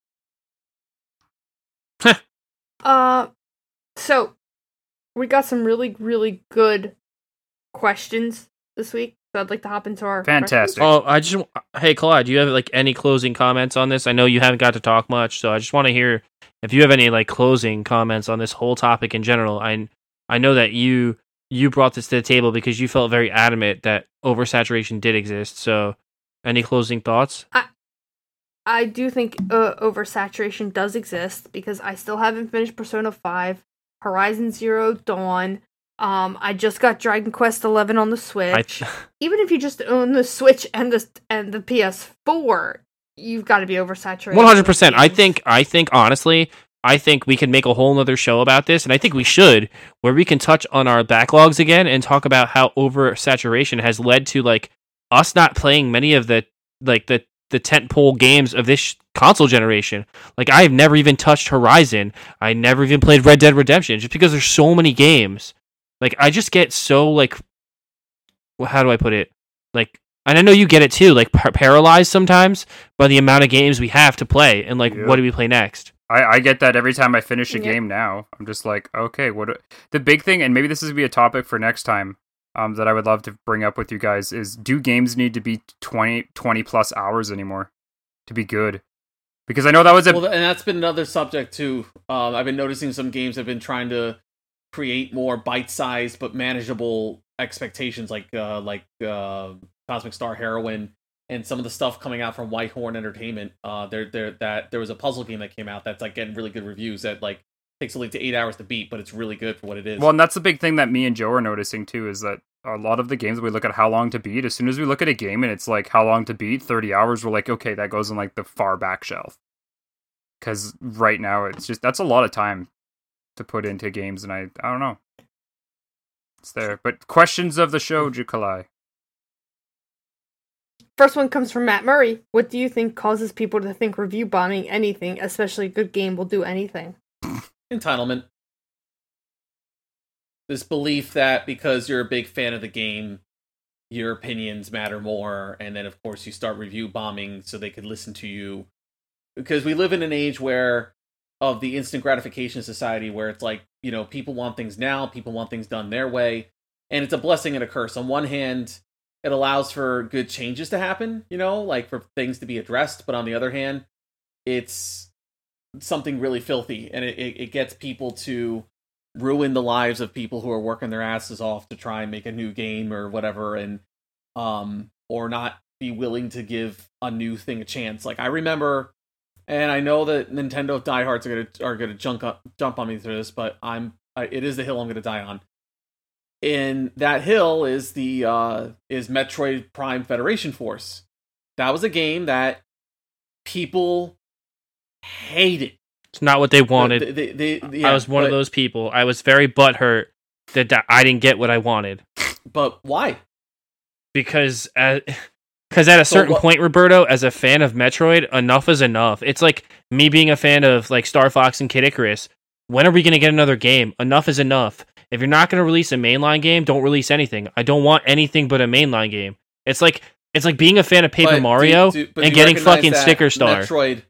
Uh, so we got some really, really good questions this week. So I'd like to hop into our Fantastic. Oh, I just hey Kalai, do you have like any closing comments on this? I know you haven't got to talk much, so I just want to hear if you have any like closing comments on this whole topic in general. I I know that you you brought this to the table because you felt very adamant that oversaturation did exist. So, any closing thoughts? I do think uh, oversaturation does exist because I still haven't finished Persona 5, Horizon Zero Dawn. Um, I just got Dragon Quest Eleven on the Switch. I, Even if you just own the Switch and the and the PS4, you've got to be oversaturated. One hundred percent. I think. I think honestly, I think we can make a whole nother show about this, and I think we should, where we can touch on our backlogs again and talk about how oversaturation has led to like us not playing many of the like the the tentpole games of this sh- console generation. Like I have never even touched Horizon. I never even played Red Dead Redemption, just because there's so many games. Like I just get so like, well, how do I put it? Like and I know you get it too, like par- paralyzed sometimes by the amount of games we have to play, and like, Yeah. what do we play next? I, I get that every time I finish a Yeah. game now. I'm just like, okay, what do- the big thing, and maybe this is gonna be a topic for next time um, that I would love to bring up with you guys is do games need to be 20, 20 plus hours anymore to be good? Because I know that was a well, and that's been another subject too. Um, I've been noticing some games have been trying to create more bite-sized but manageable expectations, like uh, like uh, Cosmic Star Heroine and some of the stuff coming out from Whitehorn Entertainment. Uh, there, there, that there was a puzzle game that came out that's like getting really good reviews. That like takes only to eight hours to beat, but it's really good for what it is. well, and that's the big thing that me and Joe are noticing too is that a lot of the games we look at how long to beat. As soon as we look at a game and it's like how long to beat, thirty hours, we're like, okay, that goes in like the far back shelf. Because right now it's just that's a lot of time to put into games, and I I don't know. It's there, but questions of the show, Jukalai. First one comes from Matt Murray. What do you think causes people to think review bombing anything, especially a good game, will do anything? entitlement. This belief that because you're a big fan of the game, your opinions matter more, and then of course you start review bombing so they could listen to you. Because we live in an age where of the instant gratification society where it's like, you know, people want things now, people want things done their way, and it's a blessing and a curse. On one hand, it allows for good changes to happen, you know, like for things to be addressed, but on the other hand, it's something really filthy and it, it, it gets people to ruin the lives of people who are working their asses off to try and make a new game or whatever and um or not be willing to give a new thing a chance. Like i remember and i know that nintendo diehards are gonna are gonna jump up jump on me through this but i'm it is the hill i'm gonna die on. And that hill is the uh is metroid prime federation force. That was a game that people hated It's not what they wanted. the- the- the- I yeah, was one of those people. I was very butthurt that, that I didn't get what I wanted But why? because at, cause at a So certain what- point, Roberto, as a fan of Metroid, enough is enough. It's like me being a fan of like Star Fox and Kid Icarus. when are we going to get another game? Enough is enough. If you're not going to release a mainline game, don't release anything. I don't want anything but a mainline game. It's like it's like being a fan of Paper But Mario do- but and do you getting fucking Sticker Star. Metroid,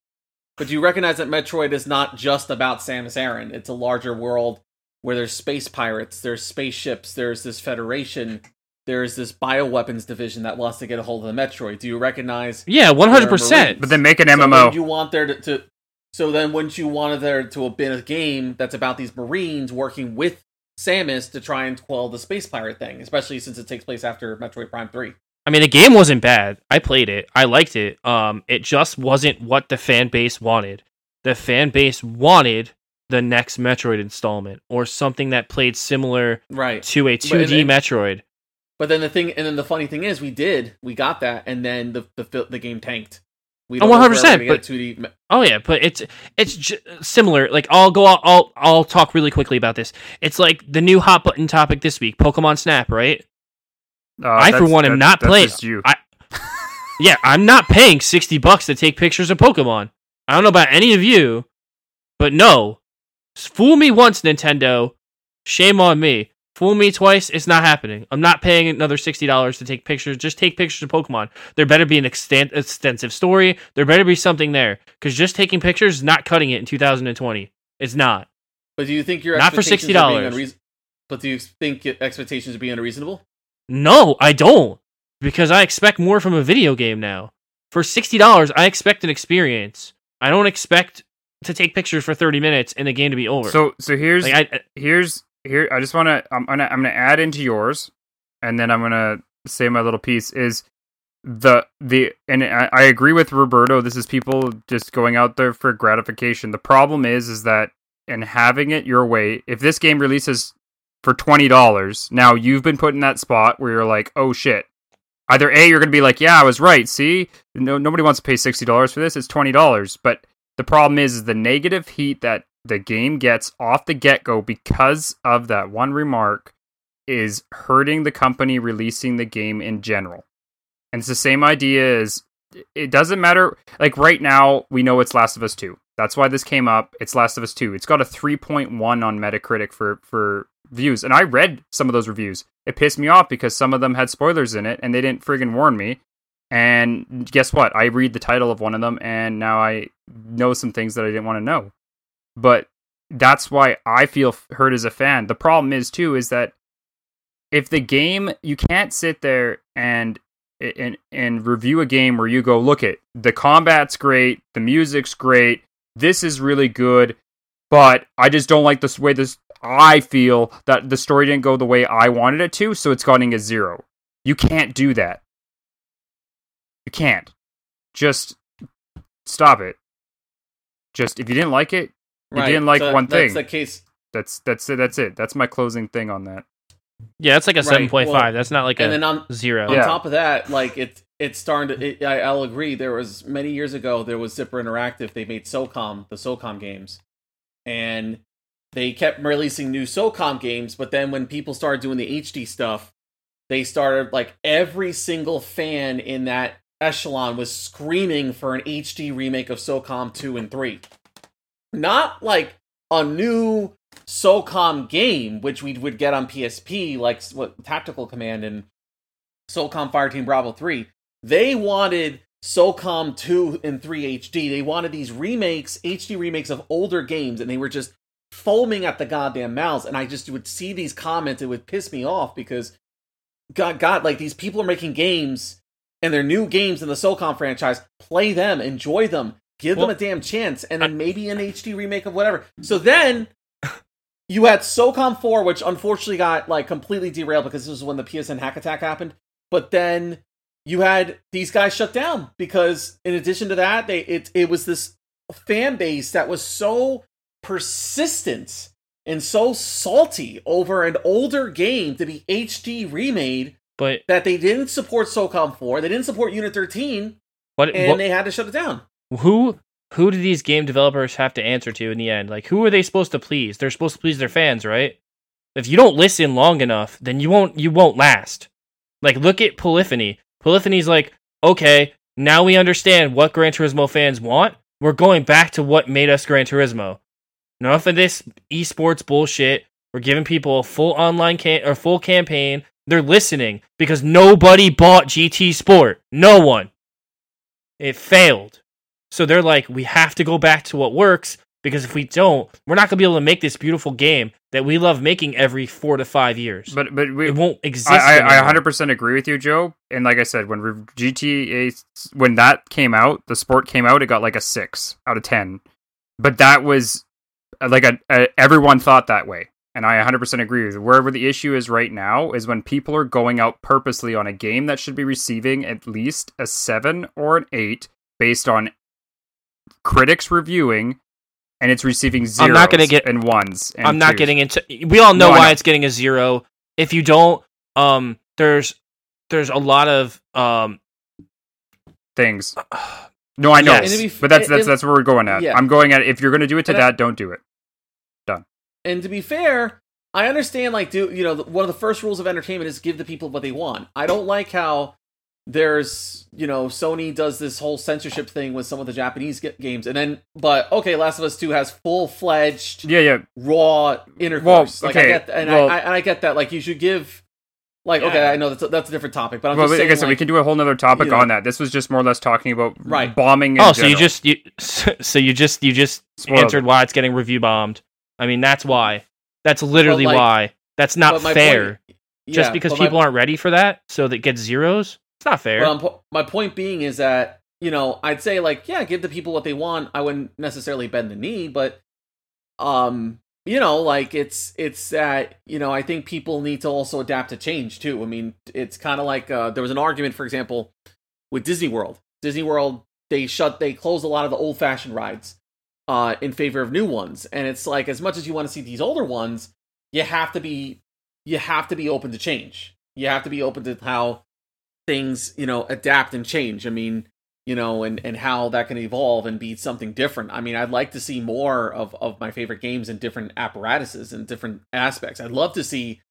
but you recognize that Metroid is not just about Samus Aran? It's a larger world where there's space pirates, there's spaceships, there's this Federation, there's this bioweapons division that wants to get a hold of the Metroid. Do you recognize? yeah, one hundred percent. But then make an MMO. wouldn't you want there to, to so then wouldn't you want there to have been a game that's about these Marines working with Samus to try and quell the space pirate thing, especially since it takes place after Metroid Prime Three. I mean, the game wasn't bad. I played it. I liked it. Um, it just wasn't what the fan base wanted. The fan base wanted the next Metroid installment or something that played similar Right. to a 2D and- Metroid. But then the thing, and then the funny thing is, we did, we got that, and then the the, the game tanked. We Oh, 100%, ever gonna but- a 2D. me- Oh yeah, but it's it's j- similar. Like I'll go. I'll I'll talk really quickly about this. It's like the new hot button topic this week, Pokemon Snap, right? Uh, I, for one, am that- not playing. you. I, yeah, I'm not paying sixty bucks to take pictures of Pokemon. I don't know about any of you, but no, fool me once, Nintendo. Shame on me. Fool me twice, it's not happening. I'm not paying another sixty dollars to take pictures. Just take pictures of Pokemon. There better be an extent, extensive story. There better be something there, because just taking pictures is not cutting it in 2020. It's not. But do you think your Not for expectations are being $60. unreas- But do you think your expectations are being unreasonable? No, I don't. Because I expect more from a video game now. For $60, I expect an experience. I don't expect to take pictures for 30 minutes and the game to be over. So so here's like I, here's here I just want to I'm gonna I'm gonna add into yours, and then I'm gonna say my little piece is the the and I, I agree with Roberto. This is people just going out there for gratification. The problem is is that in having it your way, if this game releases for twenty dollars, now you've been put in that spot where you're like, oh shit. Either A, you're gonna be like, yeah, I was right. See, no, nobody wants to pay sixty dollars for this. It's twenty dollars, but the problem is, is the negative heat that the game gets off the get go because of that one remark is hurting the company releasing the game in general. And it's the same idea as it doesn't matter. Like right now, we know it's Last of Us 2. That's why this came up. It's Last of Us 2. It's got a 3.1 on Metacritic for, for views. And I read some of those reviews. It pissed me off because some of them had spoilers in it and they didn't friggin' warn me. And guess what? I read the title of one of them and now I know some things that I didn't want to know. But that's why I feel hurt as a fan. The problem is too is that if the game you can't sit there and and and review a game where you go look at the combat's great, the music's great, this is really good, but I just don't like this way this I feel that the story didn't go the way I wanted it to, so it's getting a zero. You can't do that. You can't. Just stop it. Just if you didn't like it, You didn't like so one that's thing. the case. that's that's it. That's it. That's my closing thing on that. yeah, that's like a Right, 7.5. well, That's not like and a then on zero. on Yeah. top of that, like it's it's starting to. It, I, I'll agree. There was many years ago. There was Zipper Interactive. They made SOCOM, the SOCOM games, and they kept releasing new SOCOM games. But then when people started doing the HD stuff, they started like every single fan in that echelon was screaming for an HD remake of SOCOM two and three. Not like a new SOCOM game, which we would get on PSP, like what Tactical Command and SOCOM Fireteam Bravo 3. They wanted SOCOM 2 and 3 HD. They wanted these remakes, HD remakes of older games, and they were just foaming at the goddamn mouths. And I just would see these comments, it would piss me off because, God, God, like these people are making games and they're new games in the SOCOM franchise. Play them, enjoy them, give Well, them a damn chance, and then maybe an HD remake of whatever. So then you had SOCOM 4, which unfortunately got like completely derailed because this was when the PSN hack attack happened. But then you had these guys shut down because in addition to that, they it it was this fan base that was so persistent and so salty over an older game to be HD remade But that they didn't support SOCOM 4, they didn't support Unit 13, what, and what they had to shut it down. who who do these game developers have to answer to in the end? Like who are they supposed to please? They're supposed to please their fans, right? If you don't listen long enough, then you won't you won't last. Like look at Polyphony. Polyphony's like, "Okay, now we understand what Gran Turismo fans want. We're going back to what made us Gran Turismo." Enough of this esports bullshit. We're giving people a full online can or full campaign. They're listening because nobody bought GT Sport. No one. It failed. So they're like, we have to go back to what works because if we don't, we're not gonna be able to make this beautiful game that we love making every four to five years. But but we, it won't exist. I, I, I 100% agree with you, Joe. And like I said, when GTA when that came out, the sport came out, it got like a six out of ten. But that was like a, a everyone thought that way, and I 100% agree with you. Wherever the issue is right now is when people are going out purposely on a game that should be receiving at least a seven or an eight based on critics reviewing, and it's receiving zeros I'm not gonna get- and ones. And I'm not twos. getting into. We all know No, why it's getting a zero. If you don't, um, there's there's a lot of um. things. No, I know, Yes. And to be f- but that's that's that's where we're going at. yeah. I'm going at if you're going to do it to And I- that, don't do it. And to be fair, I understand like do you know one of the first rules of entertainment is give the people what they want. I don't like how there's you know Sony does this whole censorship thing with some of the Japanese ge- games, and then but okay, Last of Us Two has full fledged Yeah, yeah. raw intercourse. like I okay, get and well- I, I and I get that. Like you should give. Like okay, I know that's a, that's a different topic, but I'm well, just like saying. I said, we can do a whole nother topic you know- on that. This was just more or less talking about Right. bombing. In Oh, so you just you so you just you just Spoiled answered why it's getting review bombed. I mean, that's why. That's literally like- why. That's not fair. point- just because but my- people aren't ready for that, so that gets zeros. It's not fair. Po- my point being is that you know I'd say like yeah, give the people what they want. I wouldn't necessarily bend the knee, but um, you know, like it's it's that you know I think people need to also adapt to change too. I mean, it's kind of like uh, there was an argument, for example, with Disney World. Disney World they shut they closed a lot of the old fashioned rides uh, in favor of new ones, and it's like as much as you want to see these older ones, you have to be you have to be open to change. You have to be open to how things you know adapt and change. I mean you know and and how that can evolve and be something different. I mean i'd like to see more of of my favorite games in different apparatuses and different aspects. I'd love to see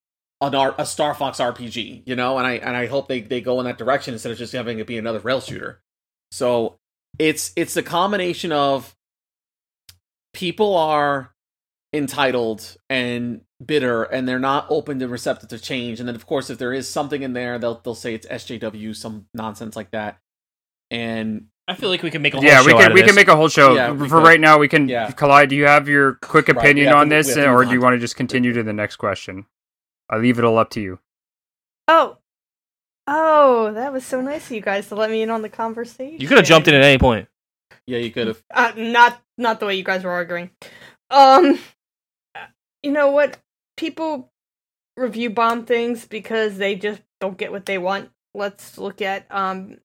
an art a star fox rpg you know and i and i hope they they go in that direction instead of just having it be another rail shooter. So it's it's a combination of people are entitled and bitter and they're not open to receptive to change and then of course if there is something in there they'll they'll say it's SJW some nonsense like that and I feel like we can make a whole yeah, show we out can of we this. can make a whole show. Yeah, For could. right now, we can. Yeah. Kalai, do you have your quick opinion have to- on we this, have or do you want to just continue to the next question? I leave it all up to you. Oh. Oh, that was so nice of you guys to let me in on the conversation. You could have jumped in at any point. yeah you could have Uh, not not the way you guys were arguing. Um, you know what? People review bomb things because they just don't get what they want. Let's look at um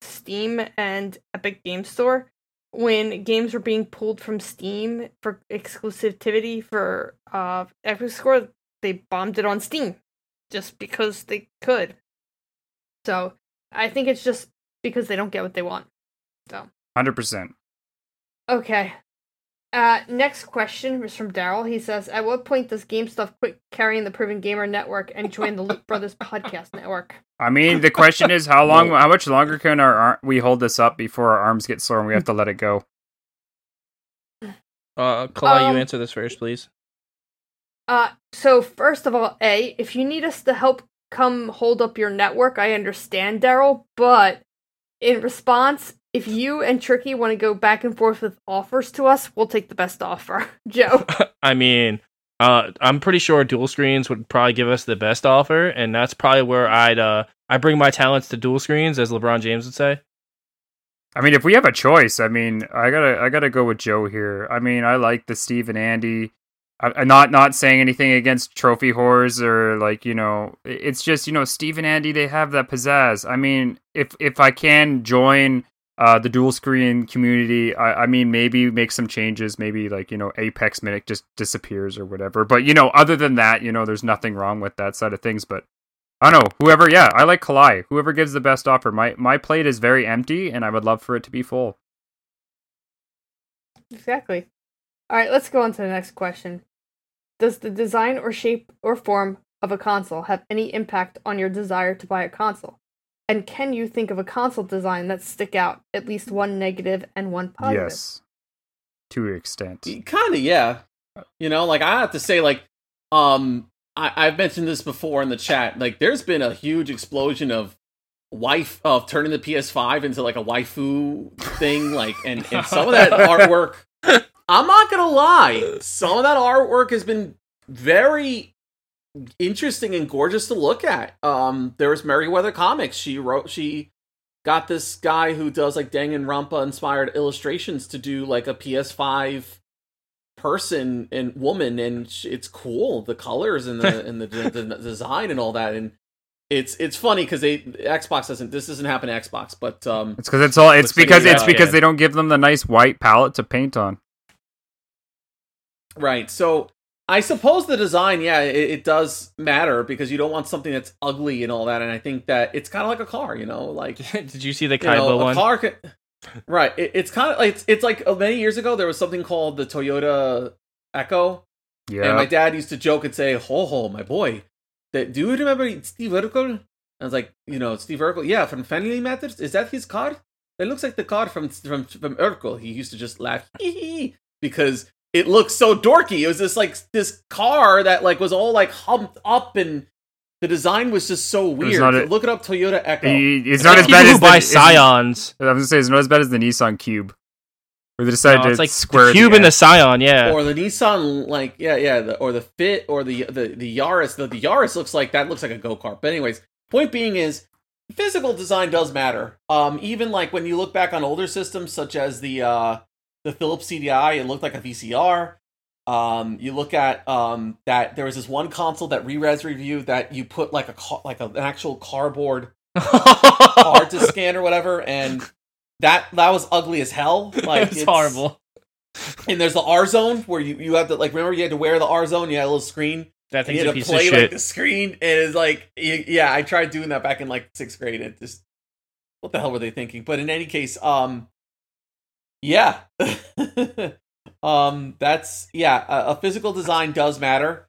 Steam and Epic Game Store. When games were being pulled from Steam for exclusivity for uh Epic Store, they bombed it on Steam just because they could. So I think it's just because they don't get what they want. So Hundred percent. Okay. Uh, next question is from Daryl. He says, "At what point does Game Stuff quit carrying the Proven Gamer Network and join the Loot Brothers podcast network?" I mean, the question is, how long? How much longer can our ar- we hold this up before our arms get sore and we have to let it go? Uh, Kalai, Um, you answer this first, please. Uh, so first of all, a if you need us to help come hold up your network, I understand, Daryl. But in response, if you and Tricky want to go back and forth with offers to us, we'll take the best offer, Joe. I mean, uh, I'm pretty sure dual screens would probably give us the best offer, and that's probably where I'd uh, I bring my talents to dual screens, as LeBron James would say. I mean, if we have a choice, I mean, I gotta, I gotta go with Joe here. I mean, I like the Steve and Andy. I, I'm not, not saying anything against trophy whores or like, you know, it's just, you know, Steve and Andy, they have that pizzazz. I mean, if, if I can join uh, the dual screen community, I, I mean, maybe make some changes. Maybe like, you know, Apex Minute just disappears or whatever. But you know, other than that, you know, there's nothing wrong with that side of things. But I don't know. Whoever, yeah, I like Kalai. Whoever gives the best offer. My my plate is very empty, and I would love for it to be full. Exactly. All right, let's go on to the next question. Does the design or shape or form of a console have any impact on your desire to buy a console? And can you think of a console design that stick out, at least one negative and one positive? Yes, to an extent. kind of yeah You know, like I have to say, like, um, I, I've mentioned this before in the chat. Like, there's been a huge explosion of wife of turning the PS5 into like a waifu thing. Like, and and some of that artwork, I'm not gonna lie, some of that artwork has been very interesting and gorgeous to look at. Um, there was Meriwether Comics. She wrote she got this guy who does like Danganronpa inspired illustrations to do like a PS5 person and woman and it's cool the colors and the and the, the, the design and all that and it's it's funny because they Xbox doesn't this doesn't happen to Xbox but um It's because it's all. It's because it's out, because yeah. they don't give them the nice white palette to paint on. right so I suppose the design yeah it, it does matter because you don't want something that's ugly and all that and I think that it's kind of like a car you know like Did you see the you know, Kaiba a one? car can, right it, it's kind of like it's, it's like uh, many years ago there was something called the Toyota Echo Yeah. And my dad used to joke and say, "Ho ho, my boy, that do you remember Steve Urkel?" I was like, "You know, Steve Urkel, yeah, from Family Matters. Is that his car? That looks like the car from from from Urkel." He used to just laugh because it looks so dorky. It was just like this car that like was all like humped up and. The design was just so weird. a- Look it up, Toyota Echo. It's It's not as bad as buy the, Scions. I was gonna say it's not as bad as the Nissan Cube, where they decided No, to like square the cube the and the Scion. Yeah. or the Nissan, like yeah, yeah, the, or the Fit, or the the the Yaris. The, the Yaris looks like that looks like a go kart. But anyways, point being is physical design does matter. Um, even like when you look back on older systems such as the uh the Philips CDI, it looked like a VCR. Um, you look at um that there was this one console that Rerez reviewed that you put like a like a, an actual cardboard card to scan or whatever, and that that was ugly as hell. Like it's horrible. and there's the R zone where you, you have to like remember you had to wear the R zone. You had a little screen. That you thing's a had to piece of play like the screen, and it's like yeah, I tried doing that back in like sixth grade. It just what the hell were they thinking? But in any case, um, yeah, um, that's yeah, a, a physical design does matter.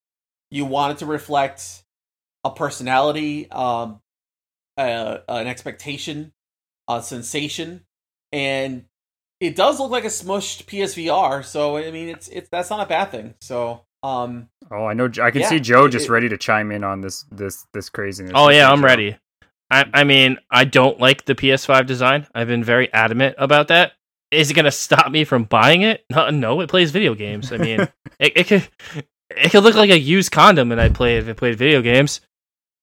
You want it to reflect a personality, um, uh, an expectation, a sensation, and it does look like a smushed PSVR. So I mean, it's it's that's not a bad thing. So um, Oh, I know. I can Yeah, see Joe it- just it- ready to chime in on this this this craziness. Oh yeah, I'm ready. I I mean, I don't like the PS5 design. I've been very adamant about that. Is it gonna stop me from buying it? No, no it plays video games. I mean, it, it could it could look like a used condom, and I play if it played video games.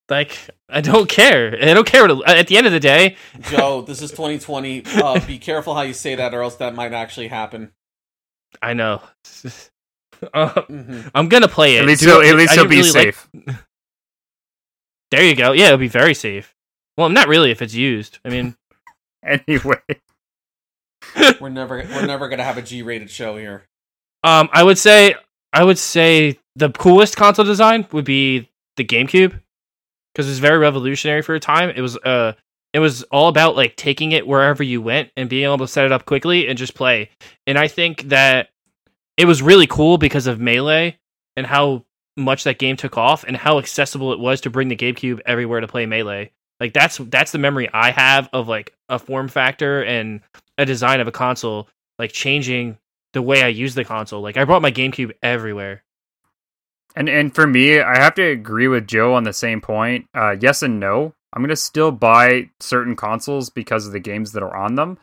Like I don't care. I don't care. What it, at the end of the day, Joe, this is 2020. Uh, be careful how you say that, or else that might actually happen. I know. Uh, hmm I'm gonna play it. At least Do he'll, at least I he'll be really like- safe. there you go. Yeah, it'll be very safe. Well, not really if it's used. I mean, Anyway, We're never we're never gonna have a G-rated show here. Um, I would say I would say the coolest console design would be the GameCube because it's very revolutionary for a time. It was uh, it was all about like taking it wherever you went and being able to set it up quickly and just play. And I think that it was really cool because of Melee and how much that game took off and how accessible it was to bring the GameCube everywhere to play Melee. Like that's that's the memory I have of like a form factor and a design of a console like changing the way I use the console. Like I brought my GameCube everywhere. and and for me, I have to agree with Joe on the same point. Uh, yes and no. I'm gonna still buy certain consoles because of the games that are on them,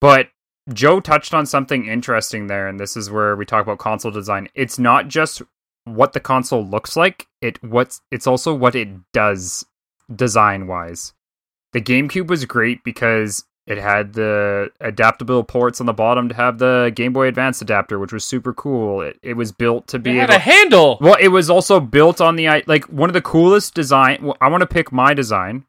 but Joe touched on something interesting there, and this is where we talk about console design. It's not just what the console looks like; it what's it's also what it does design wise. The GameCube was great because it had the adaptable ports on the bottom to have the Game Boy Advance adapter, which was super cool. It, it was built to It be had able. a handle. Well, it was also built on the like one of the coolest design. I want to pick my design,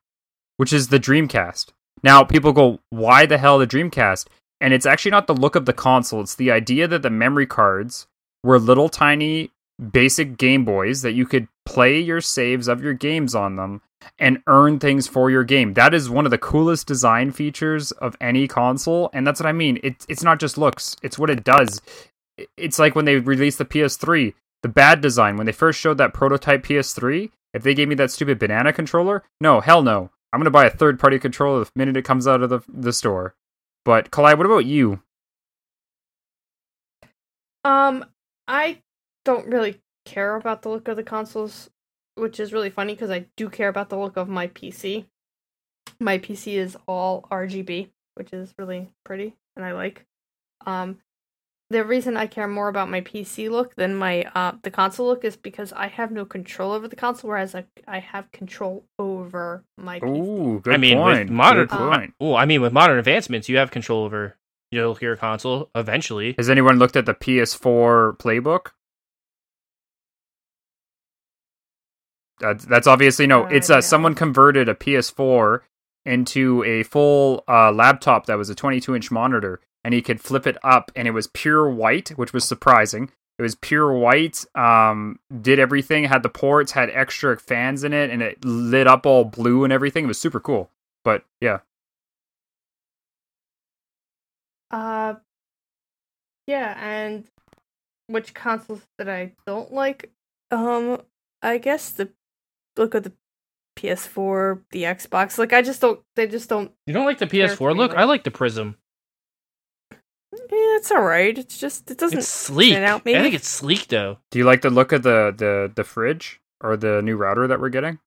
which is the Dreamcast. Now, people go, "Why the hell the Dreamcast?" And it's actually not the look of the console; it's the idea that the memory cards were little tiny basic Game Boys that you could play your saves of your games on them and earn things for your game. That is one of the coolest design features of any console, and that's what I mean. It's it's not just looks; it's what it does. It's like when they released the PS3 the bad design when they first showed that prototype PS3. If they gave me that stupid banana controller, no, hell no. I'm gonna buy a third party controller the minute it comes out of the the store. But Kalai, what about you? Um, I don't really care about the look of the consoles, which is really funny because I do care about the look of my PC. My PC is all RGB, which is really pretty and I like. Um, the reason I care more about my PC look than my uh the console look is because I have no control over the console, whereas I I have control over my PC. Ooh, good I mean, with point. modern- Good point. Oh, I mean, with modern advancements, you have control over your your console eventually. Has anyone looked at the PS4 playbook? That's, that's obviously no. It's uh, someone converted a PS4 into a full uh, laptop that was a 22 inch monitor, and he could flip it up, and it was pure white, which was surprising. It was pure white. Um, did everything. Had the ports. Had extra fans in it, and it lit up all blue and everything. It was super cool. But yeah, Uh, yeah, and which consoles that I don't like? Um, I guess the look of the PS4, the Xbox. Like, I just don't. They just don't. You don't like the PS4 look? like- I like the Prism. Yeah, it's all right. It's just it doesn't. It's sleek. stand out, maybe I think it's sleek though. do you like the look of the the the fridge or the new router that we're getting?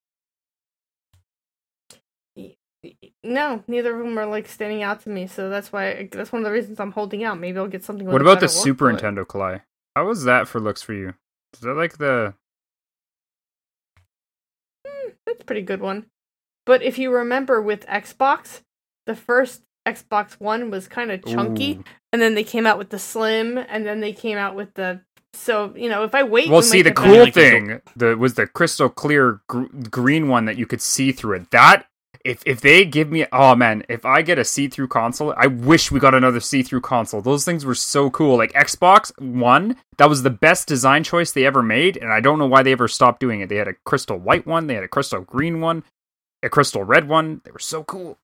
No, neither of them are like standing out to me. So that's why. That's one of the reasons I'm holding out. Maybe I'll get something. With What about the Super Nintendo Clay? How was that for looks for you? Is that like the That's a pretty good one. But if you remember with Xbox, the first Xbox One was kind of chunky, Ooh. and then they came out with the slim, and then they came out with the. So you know, if I wait, Well, we see, the cool better- like the thing the was the crystal clear gr- green one that you could see through it. That if if they give me, oh man, if I get a see through console, I wish we got another see through console. Those things were so cool. Like Xbox One, that was the best design choice they ever made, and I don't know why they ever stopped doing it. They had a crystal white one, they had a crystal green one, a crystal red one. They were so cool.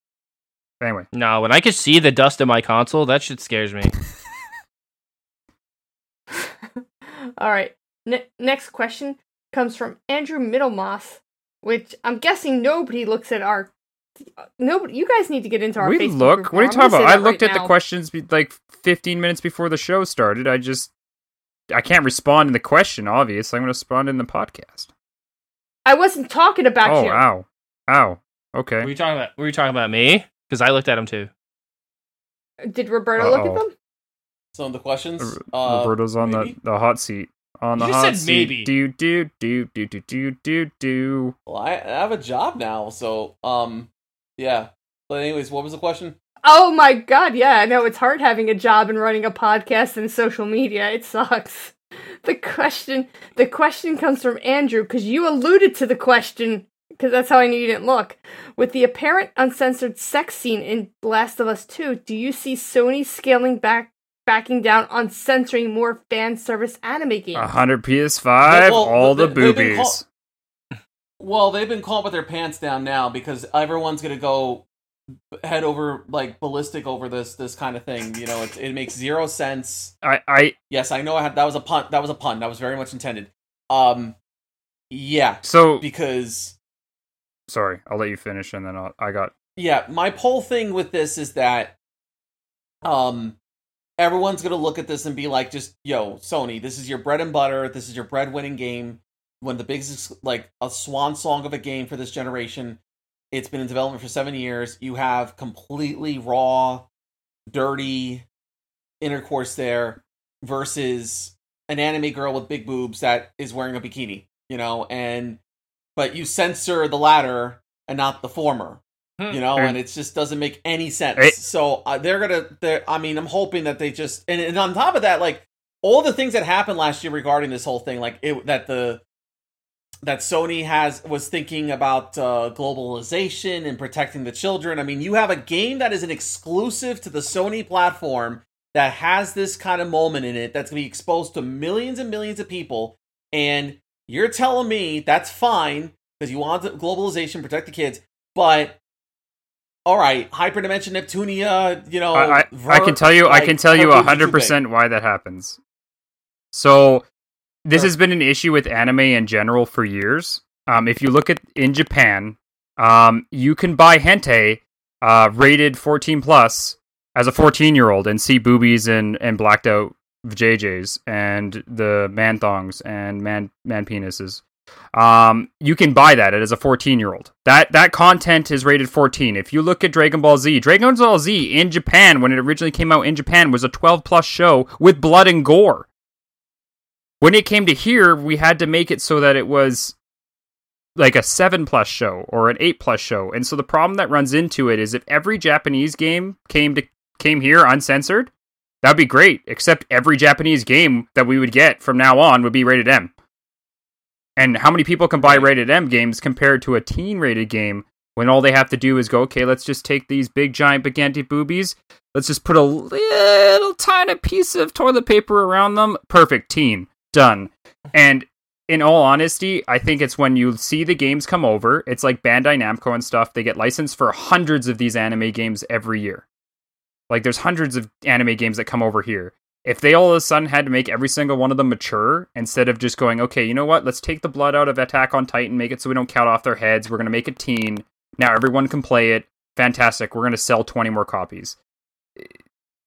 Anyway, No, when I could see the dust in my console, that shit scares me. All right. Ne- next question comes from Andrew Middlemoss, which I'm guessing nobody looks at our. Nobody, you guys need to get into our. we Facebook look. group What are you. I'm talking about? I looked right at the questions be- like 15 minutes before the show started. I just I can't respond in the question. Obviously, I'm going to respond in the podcast. I wasn't talking about Oh, you. ow, ow. Were Okay. you talking about? Were you talking about me? Because I looked at them too. Did Roberto look at them? Some of the questions. R- Uh, Roberto's on maybe? the, the hot seat. On the You just hot said seat. maybe. Do do do do do do do do. Well, I, I have a job now, so um, yeah. But anyways, what was the question? Oh my god, yeah, I know it's hard having a job and running a podcast and social media. It sucks. The question the question comes from Andrew because you alluded to the question because that's how I knew you didn't look. With the apparent uncensored sex scene in Last of Us 2, do you see Sony scaling back backing down on censoring more fan service anime games? A hundred PS5. Well, all the they- boobies. Well, they've been caught with their pants down now because everyone's gonna go head over like ballistic over this this kind of thing. You know, it, it makes zero sense. I I Yes, I know. I had that was a pun. That was a pun. That was very much intended. Um, yeah, so because sorry. I'll let you finish, and then I'll, I got yeah, my whole thing with this is that um everyone's gonna look at this and be like, just yo, Sony, this is your bread and butter, this is your bread-winning game, one of the biggest like a swan song of a game for this generation. It's been in development for seven years. You have completely raw, dirty intercourse there versus an anime girl with big boobs that is wearing a bikini, you know, and but you censor the latter and not the former you know, Hmm. and it just doesn't make any sense. It- so uh, they're gonna. They're, I mean, I'm hoping that they just and, and on top of that, like all the things that happened last year regarding this whole thing, like it, that the that Sony has was thinking about uh, globalization and protecting the children. I mean, you have a game that is an exclusive to the Sony platform that has this kind of moment in it that's gonna be exposed to millions and millions of people, and you're telling me that's fine because you want globalization, protect the kids, but all right, hyperdimension Neptunia, you know, I, I, I can tell you, I can tell you her a boobs are hundred percent why that happens. So, this has been an issue with anime in general for years. Um, if you look at in Japan, um, you can buy hentai uh, rated fourteen plus as a fourteen year old and see boobies and and blacked out JJs and the man thongs and man man penises. Um, you can buy that as a 14 year old. That that content is rated 14. If you look at Dragon Ball Z, Dragon Ball Z in Japan when it originally came out in Japan was a 12 plus show with blood and gore. When it came to here, we had to make it so that it was like a 7 plus show or an 8 plus show. And so the problem that runs into it is if every Japanese game came to came here uncensored, that'd be great. Except every Japanese game that we would get from now on would be rated M. And how many people can buy rated M games compared to a teen rated game when all they have to do is go, okay, let's just take these big giant gigantic boobies, let's just put a little tiny piece of toilet paper around them. Perfect, teen, done. And in all honesty, I think it's when you see the games come over, it's like Bandai Namco and stuff, they get licensed for hundreds of these anime games every year. Like there's hundreds of anime games that come over here if they all of a sudden had to make every single one of them mature instead of just going, okay, you know what? Let's take the blood out of Attack on Titan, make it so we don't count off their heads. We're going to make it teen. Now everyone can play it. Fantastic. We're going to sell 20 more copies.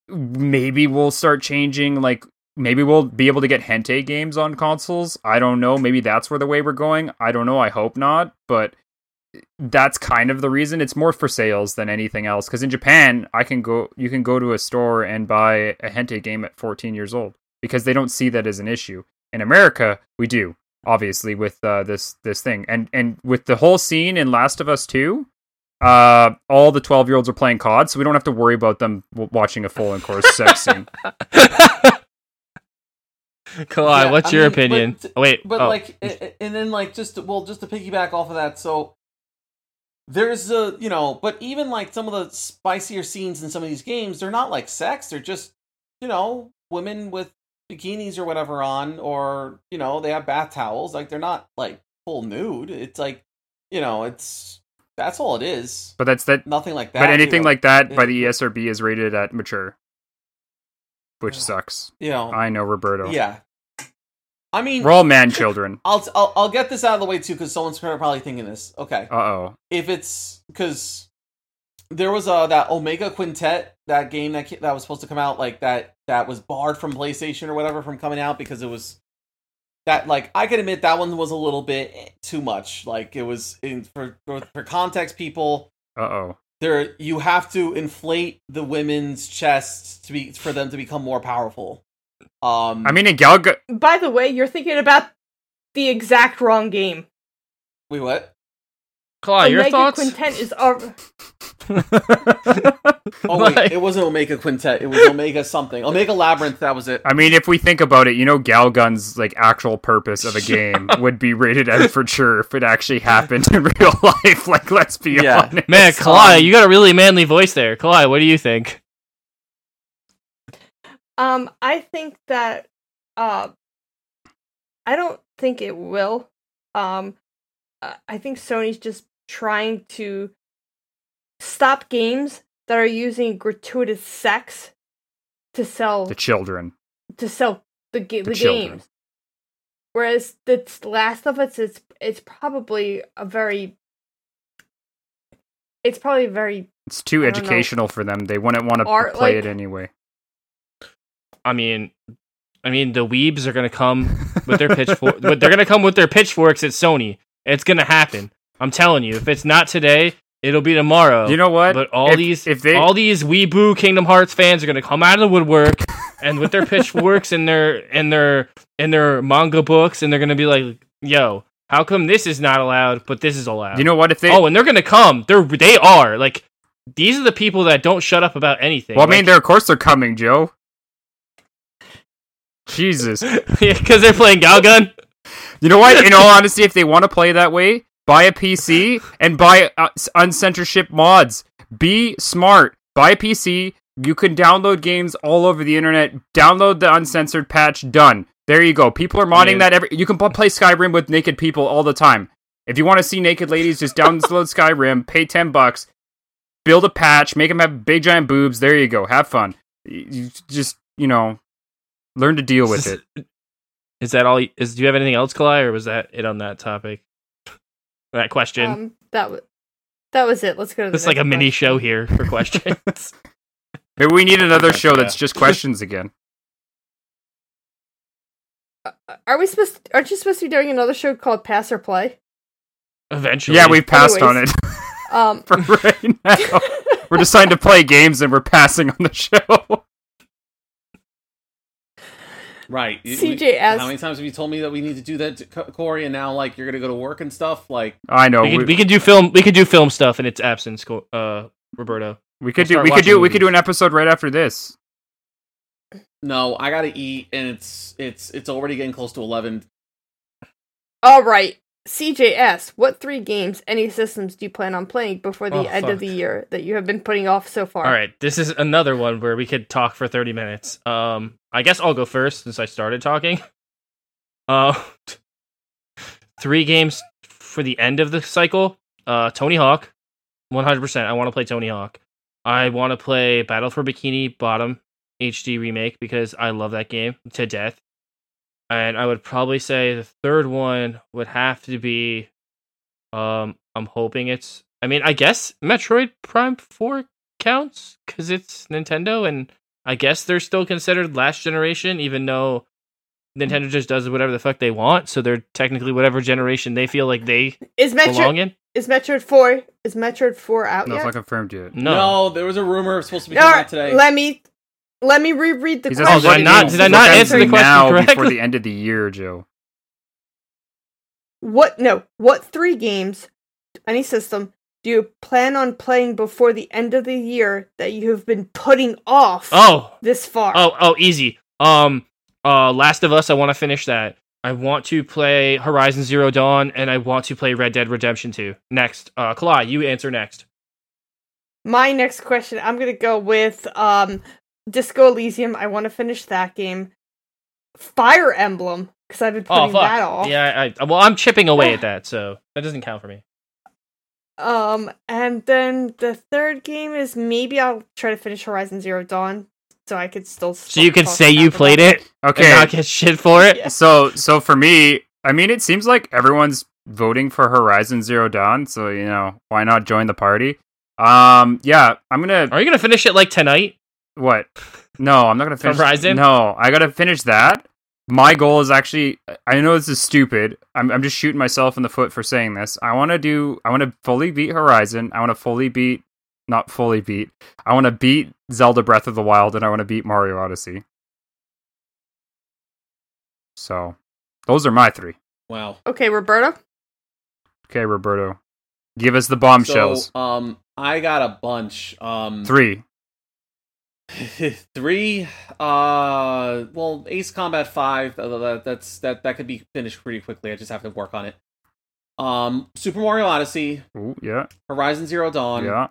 Maybe we'll start changing, like, maybe we'll be able to get hentai games on consoles. I don't know. Maybe that's where the way we're going. I don't know. I hope not. But that's kind of the reason it's more for sales than anything else because in japan i can go you can go to a store and buy a hentai game at 14 years old because they don't see that as an issue in america we do obviously with uh, this this thing and and with the whole scene in last of us 2 uh all the 12 year olds are playing cod so we don't have to worry about them watching a full and course sex scene Kalai, Yeah, what's I your mean, opinion? but- oh, wait, But oh, like, a- a- and then like just to, well, just to piggyback off of that, so there's a you know, but even like some of the spicier scenes in some of these games, they're not like sex. They're just you know women with bikinis or whatever on, or you know they have bath towels. Like they're not like full nude. It's like you know it's that's all it is. but that's that Nothing like that. but anything you know, like that by the esrb is rated at mature which sucks you know, i know roberto yeah. I mean, we're all man children. I'll, I'll I'll get this out of the way too, because someone's probably thinking this. Okay. uh-oh. If it's because there was uh that Omega Quintet that game that that was supposed to come out like that that was barred from PlayStation or whatever from coming out because it was that like I can admit that one was a little bit eh, too much. Like it was in for for, for context people uh-oh. there you have to inflate the women's chests to be for them to become more powerful um I mean, in Galga, By the way, you're thinking about the exact wrong game. wait what Kalai, your Omega thoughts? Quintet is al- oh Like- wait it wasn't Omega Quintet it was Omega something Omega Labyrinth that was it I mean, if we think about it, you know, Galgun's like actual purpose of a game would be rated as for sure if it actually happened in real life. Like, let's be Yeah. honest. Man, Kalai, um, you got a really manly voice there. Kalai, what do you think? Um, I think that uh I don't think it will. Um uh, I think Sony's just trying to stop games that are using gratuitous sex to sell the children. to sell the ga- The the, games. Whereas the Last of Us it's it's probably a very it's probably very It's too don't know. educational for them. They wouldn't want to Art, play like- it anyway. I mean, I mean, the weebs are gonna come with their pitchfork. but they're gonna come with their pitchforks at Sony. It's gonna happen. I'm telling you. If it's not today, it'll be tomorrow. You know what? But all If- these, if they- all these Weeboo Kingdom Hearts fans are gonna come out of the woodwork and with their pitchforks and their and their and their manga books, and they're gonna be like, "Yo, how come this is not allowed, but this is allowed?" You know what? If they, oh, and they're gonna come. They're they are like these are the people that don't shut up about anything. well, I mean, Like, they're of course they're coming, Joe. Jesus. because they're playing Galgun. You know what? In all honesty, if they want to play that way, buy a PC and buy uh, uncensorship mods. Be smart. Buy a PC. You can download games all over the internet. Download the uncensored patch. Done. There you go. People are modding mean- that every. You can play Skyrim with naked people all the time. If you want to see naked ladies, just download Skyrim. Pay ten bucks. Build a patch. Make them have big giant boobs. There you go. Have fun. You you just you know learn to deal with it. Is that all? Is do you have anything else, Kalai, or was that it on that topic? That question. um that was that was it. Let's go to it's like a next mini show here for questions. Maybe we need another show Yeah. that's just questions again. Are we supposed? aren't you supposed to be doing another show called Pass or Play? Eventually. Yeah, we've passed on it Um, for right now. We're deciding to play games and we're passing on the show. Right. You- CJ asked- How many times have you told me that we need to do that, to Co- Corey? And now, like, you're gonna go to work and stuff. Like, I know. we We, could, we could do film. We could do film stuff in its absence. Co- Uh, Roberto. we could we'll do. We could do. watching We could do an episode right after this. no, I gotta eat, and it's it's it's already getting close to eleven. all right. CJS, "What three games, any systems, do you plan on playing before the Oh, end fuck. of the year that you have been putting off so far?" All right, this is another one where we could talk for 30 minutes. Um, I guess I'll go first since I started talking. Uh, three games for the end of the cycle. Uh, Tony Hawk, 100%. I want to play Tony Hawk. I want to play Battle for Bikini Bottom HD remake because I love that game to death. And I would probably say the third one would have to be um I'm hoping it's I mean, I guess Metroid Prime 4 counts cuz it's Nintendo and I guess they're still considered last generation even though Nintendo just does whatever the fuck they want, so they're technically whatever generation they feel like they Is belong Metroid in. is Metroid four is Metroid four out No, it's yet? not confirmed yet. No. No, there was a rumor supposed to be All coming out today. let me let me reread the He's question. Oh, did I not- did I not answer the question now before the end of the year, Joe? What no? What three games, any system, do you plan on playing before the end of the year that you have been putting off Oh, this far? Oh, oh, easy. Um, uh, Last of Us. I want to finish that. I want to play Horizon Zero Dawn, and I want to play Red Dead Redemption 2. Next, uh, Kalai, you answer next. My next question, I'm gonna go with um Disco Elysium. I want to finish that game. Fire Emblem because I've been Oh, putting fuck. that off. Yeah, I, well, I'm chipping away at that, so that doesn't count for me. Um, and then the third game is maybe I'll try to finish Horizon Zero Dawn, so I could still. So you could say you played about it Okay. and not get shit for it. Yeah. So, so for me, I mean, it seems like everyone's voting for Horizon Zero Dawn. So you know, why not join the party? Um, yeah, I'm gonna. Are you gonna finish it like tonight? What? No, I'm not gonna finish. Horizon? No, I gotta finish that. My goal is actually. I know this is stupid. I'm. I'm just shooting myself in the foot for saying this. I want to do. I want to fully beat Horizon. I want to fully beat. Not fully beat. I want to beat Zelda Breath of the Wild, and I want to beat Mario Odyssey. So, those are my three. wow. Okay, Roberto. Okay, Roberto, give us the bombshells. So, um, I got a bunch. Um, Three. three. Uh, well, Ace Combat Five. uh, that- That's that. That could be finished pretty quickly. I just have to work on it. Um, Super Mario Odyssey, Ooh, yeah, Horizon Zero Dawn, yeah.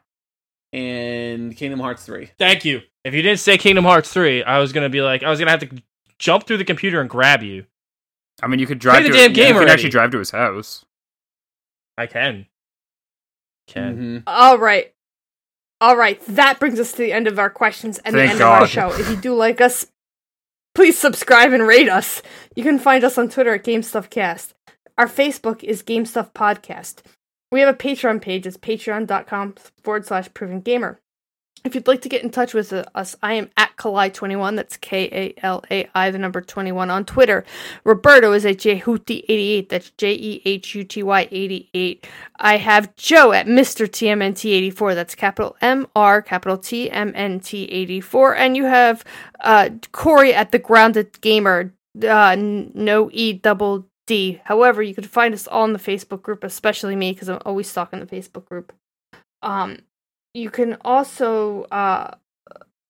and Kingdom Hearts Three. Thank you. If you didn't say Kingdom Hearts 3, I was gonna be like, I was gonna have to jump through the computer and grab you. I mean, you could drive the to. damn you game can already. actually drive to his house. I can. Can. Mhm. All right. All right. That brings us to the end of our questions and Thank the end of our show. If you do like us, please subscribe and rate us. You can find us on Twitter at GameStuffCast. Our Facebook is GameStuff Podcast. We have a Patreon page. It's patreon.com forward slash proven gamer. If you'd like to get in touch with us, I am at Kalai21. That's K A L A I, the number 21 on Twitter. Roberto is at Jehuty88. That's J E H U T Y 88. I have Joe at Mr. TMNT84. That's capital M R, capital T M N T 84. And you have uh, Corey at The Grounded Gamer, uh, no E double D. However, you can find us all in the Facebook group, especially me, because I'm always stalking the Facebook group. Um, you can also uh,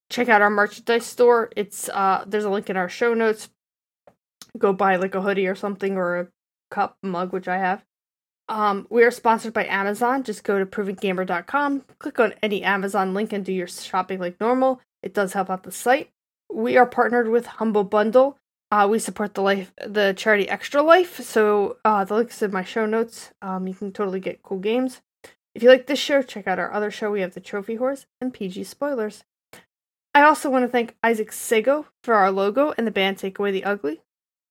check out our merchandise store. It's uh, there's a link in our show notes. Go buy like a hoodie or something or a cup mug, which I have. Um, we are sponsored by Amazon. Just go to provengamer.com, click on any Amazon link, and do your shopping like normal. It does help out the site. We are partnered with Humble Bundle. Uh, we support the life, the charity Extra Life. So uh, the links in my show notes. Um, you can totally get cool games. If you like this show, check out our other show. We have the Trophy Horse and PG Spoilers. I also want to thank Isaac Sego for our logo and the band Take Away the Ugly.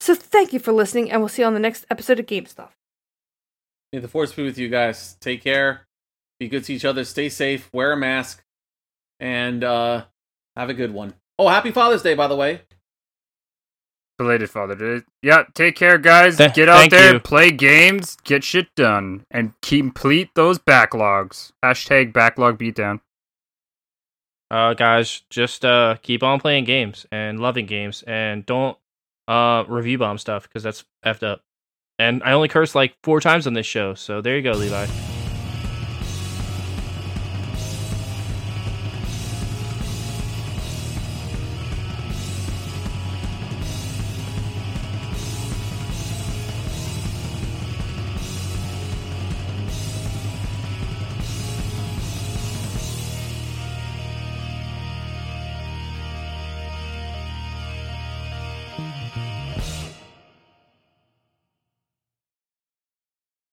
So thank you for listening, and we'll see you on the next episode of Game Stuff. May the force be with you guys. Take care. Be good to each other. Stay safe. Wear a mask. And uh have a good one. Oh, happy Father's Day, by the way. Belated Father Day. Yeah, take care, guys. Th- get out there, you. play games, get shit done, and complete those backlogs. Hashtag backlog beatdown. uh guys just uh keep on playing games and loving games and don't uh review bomb stuff because that's effed up and i only curse like four times on this show so there you go levi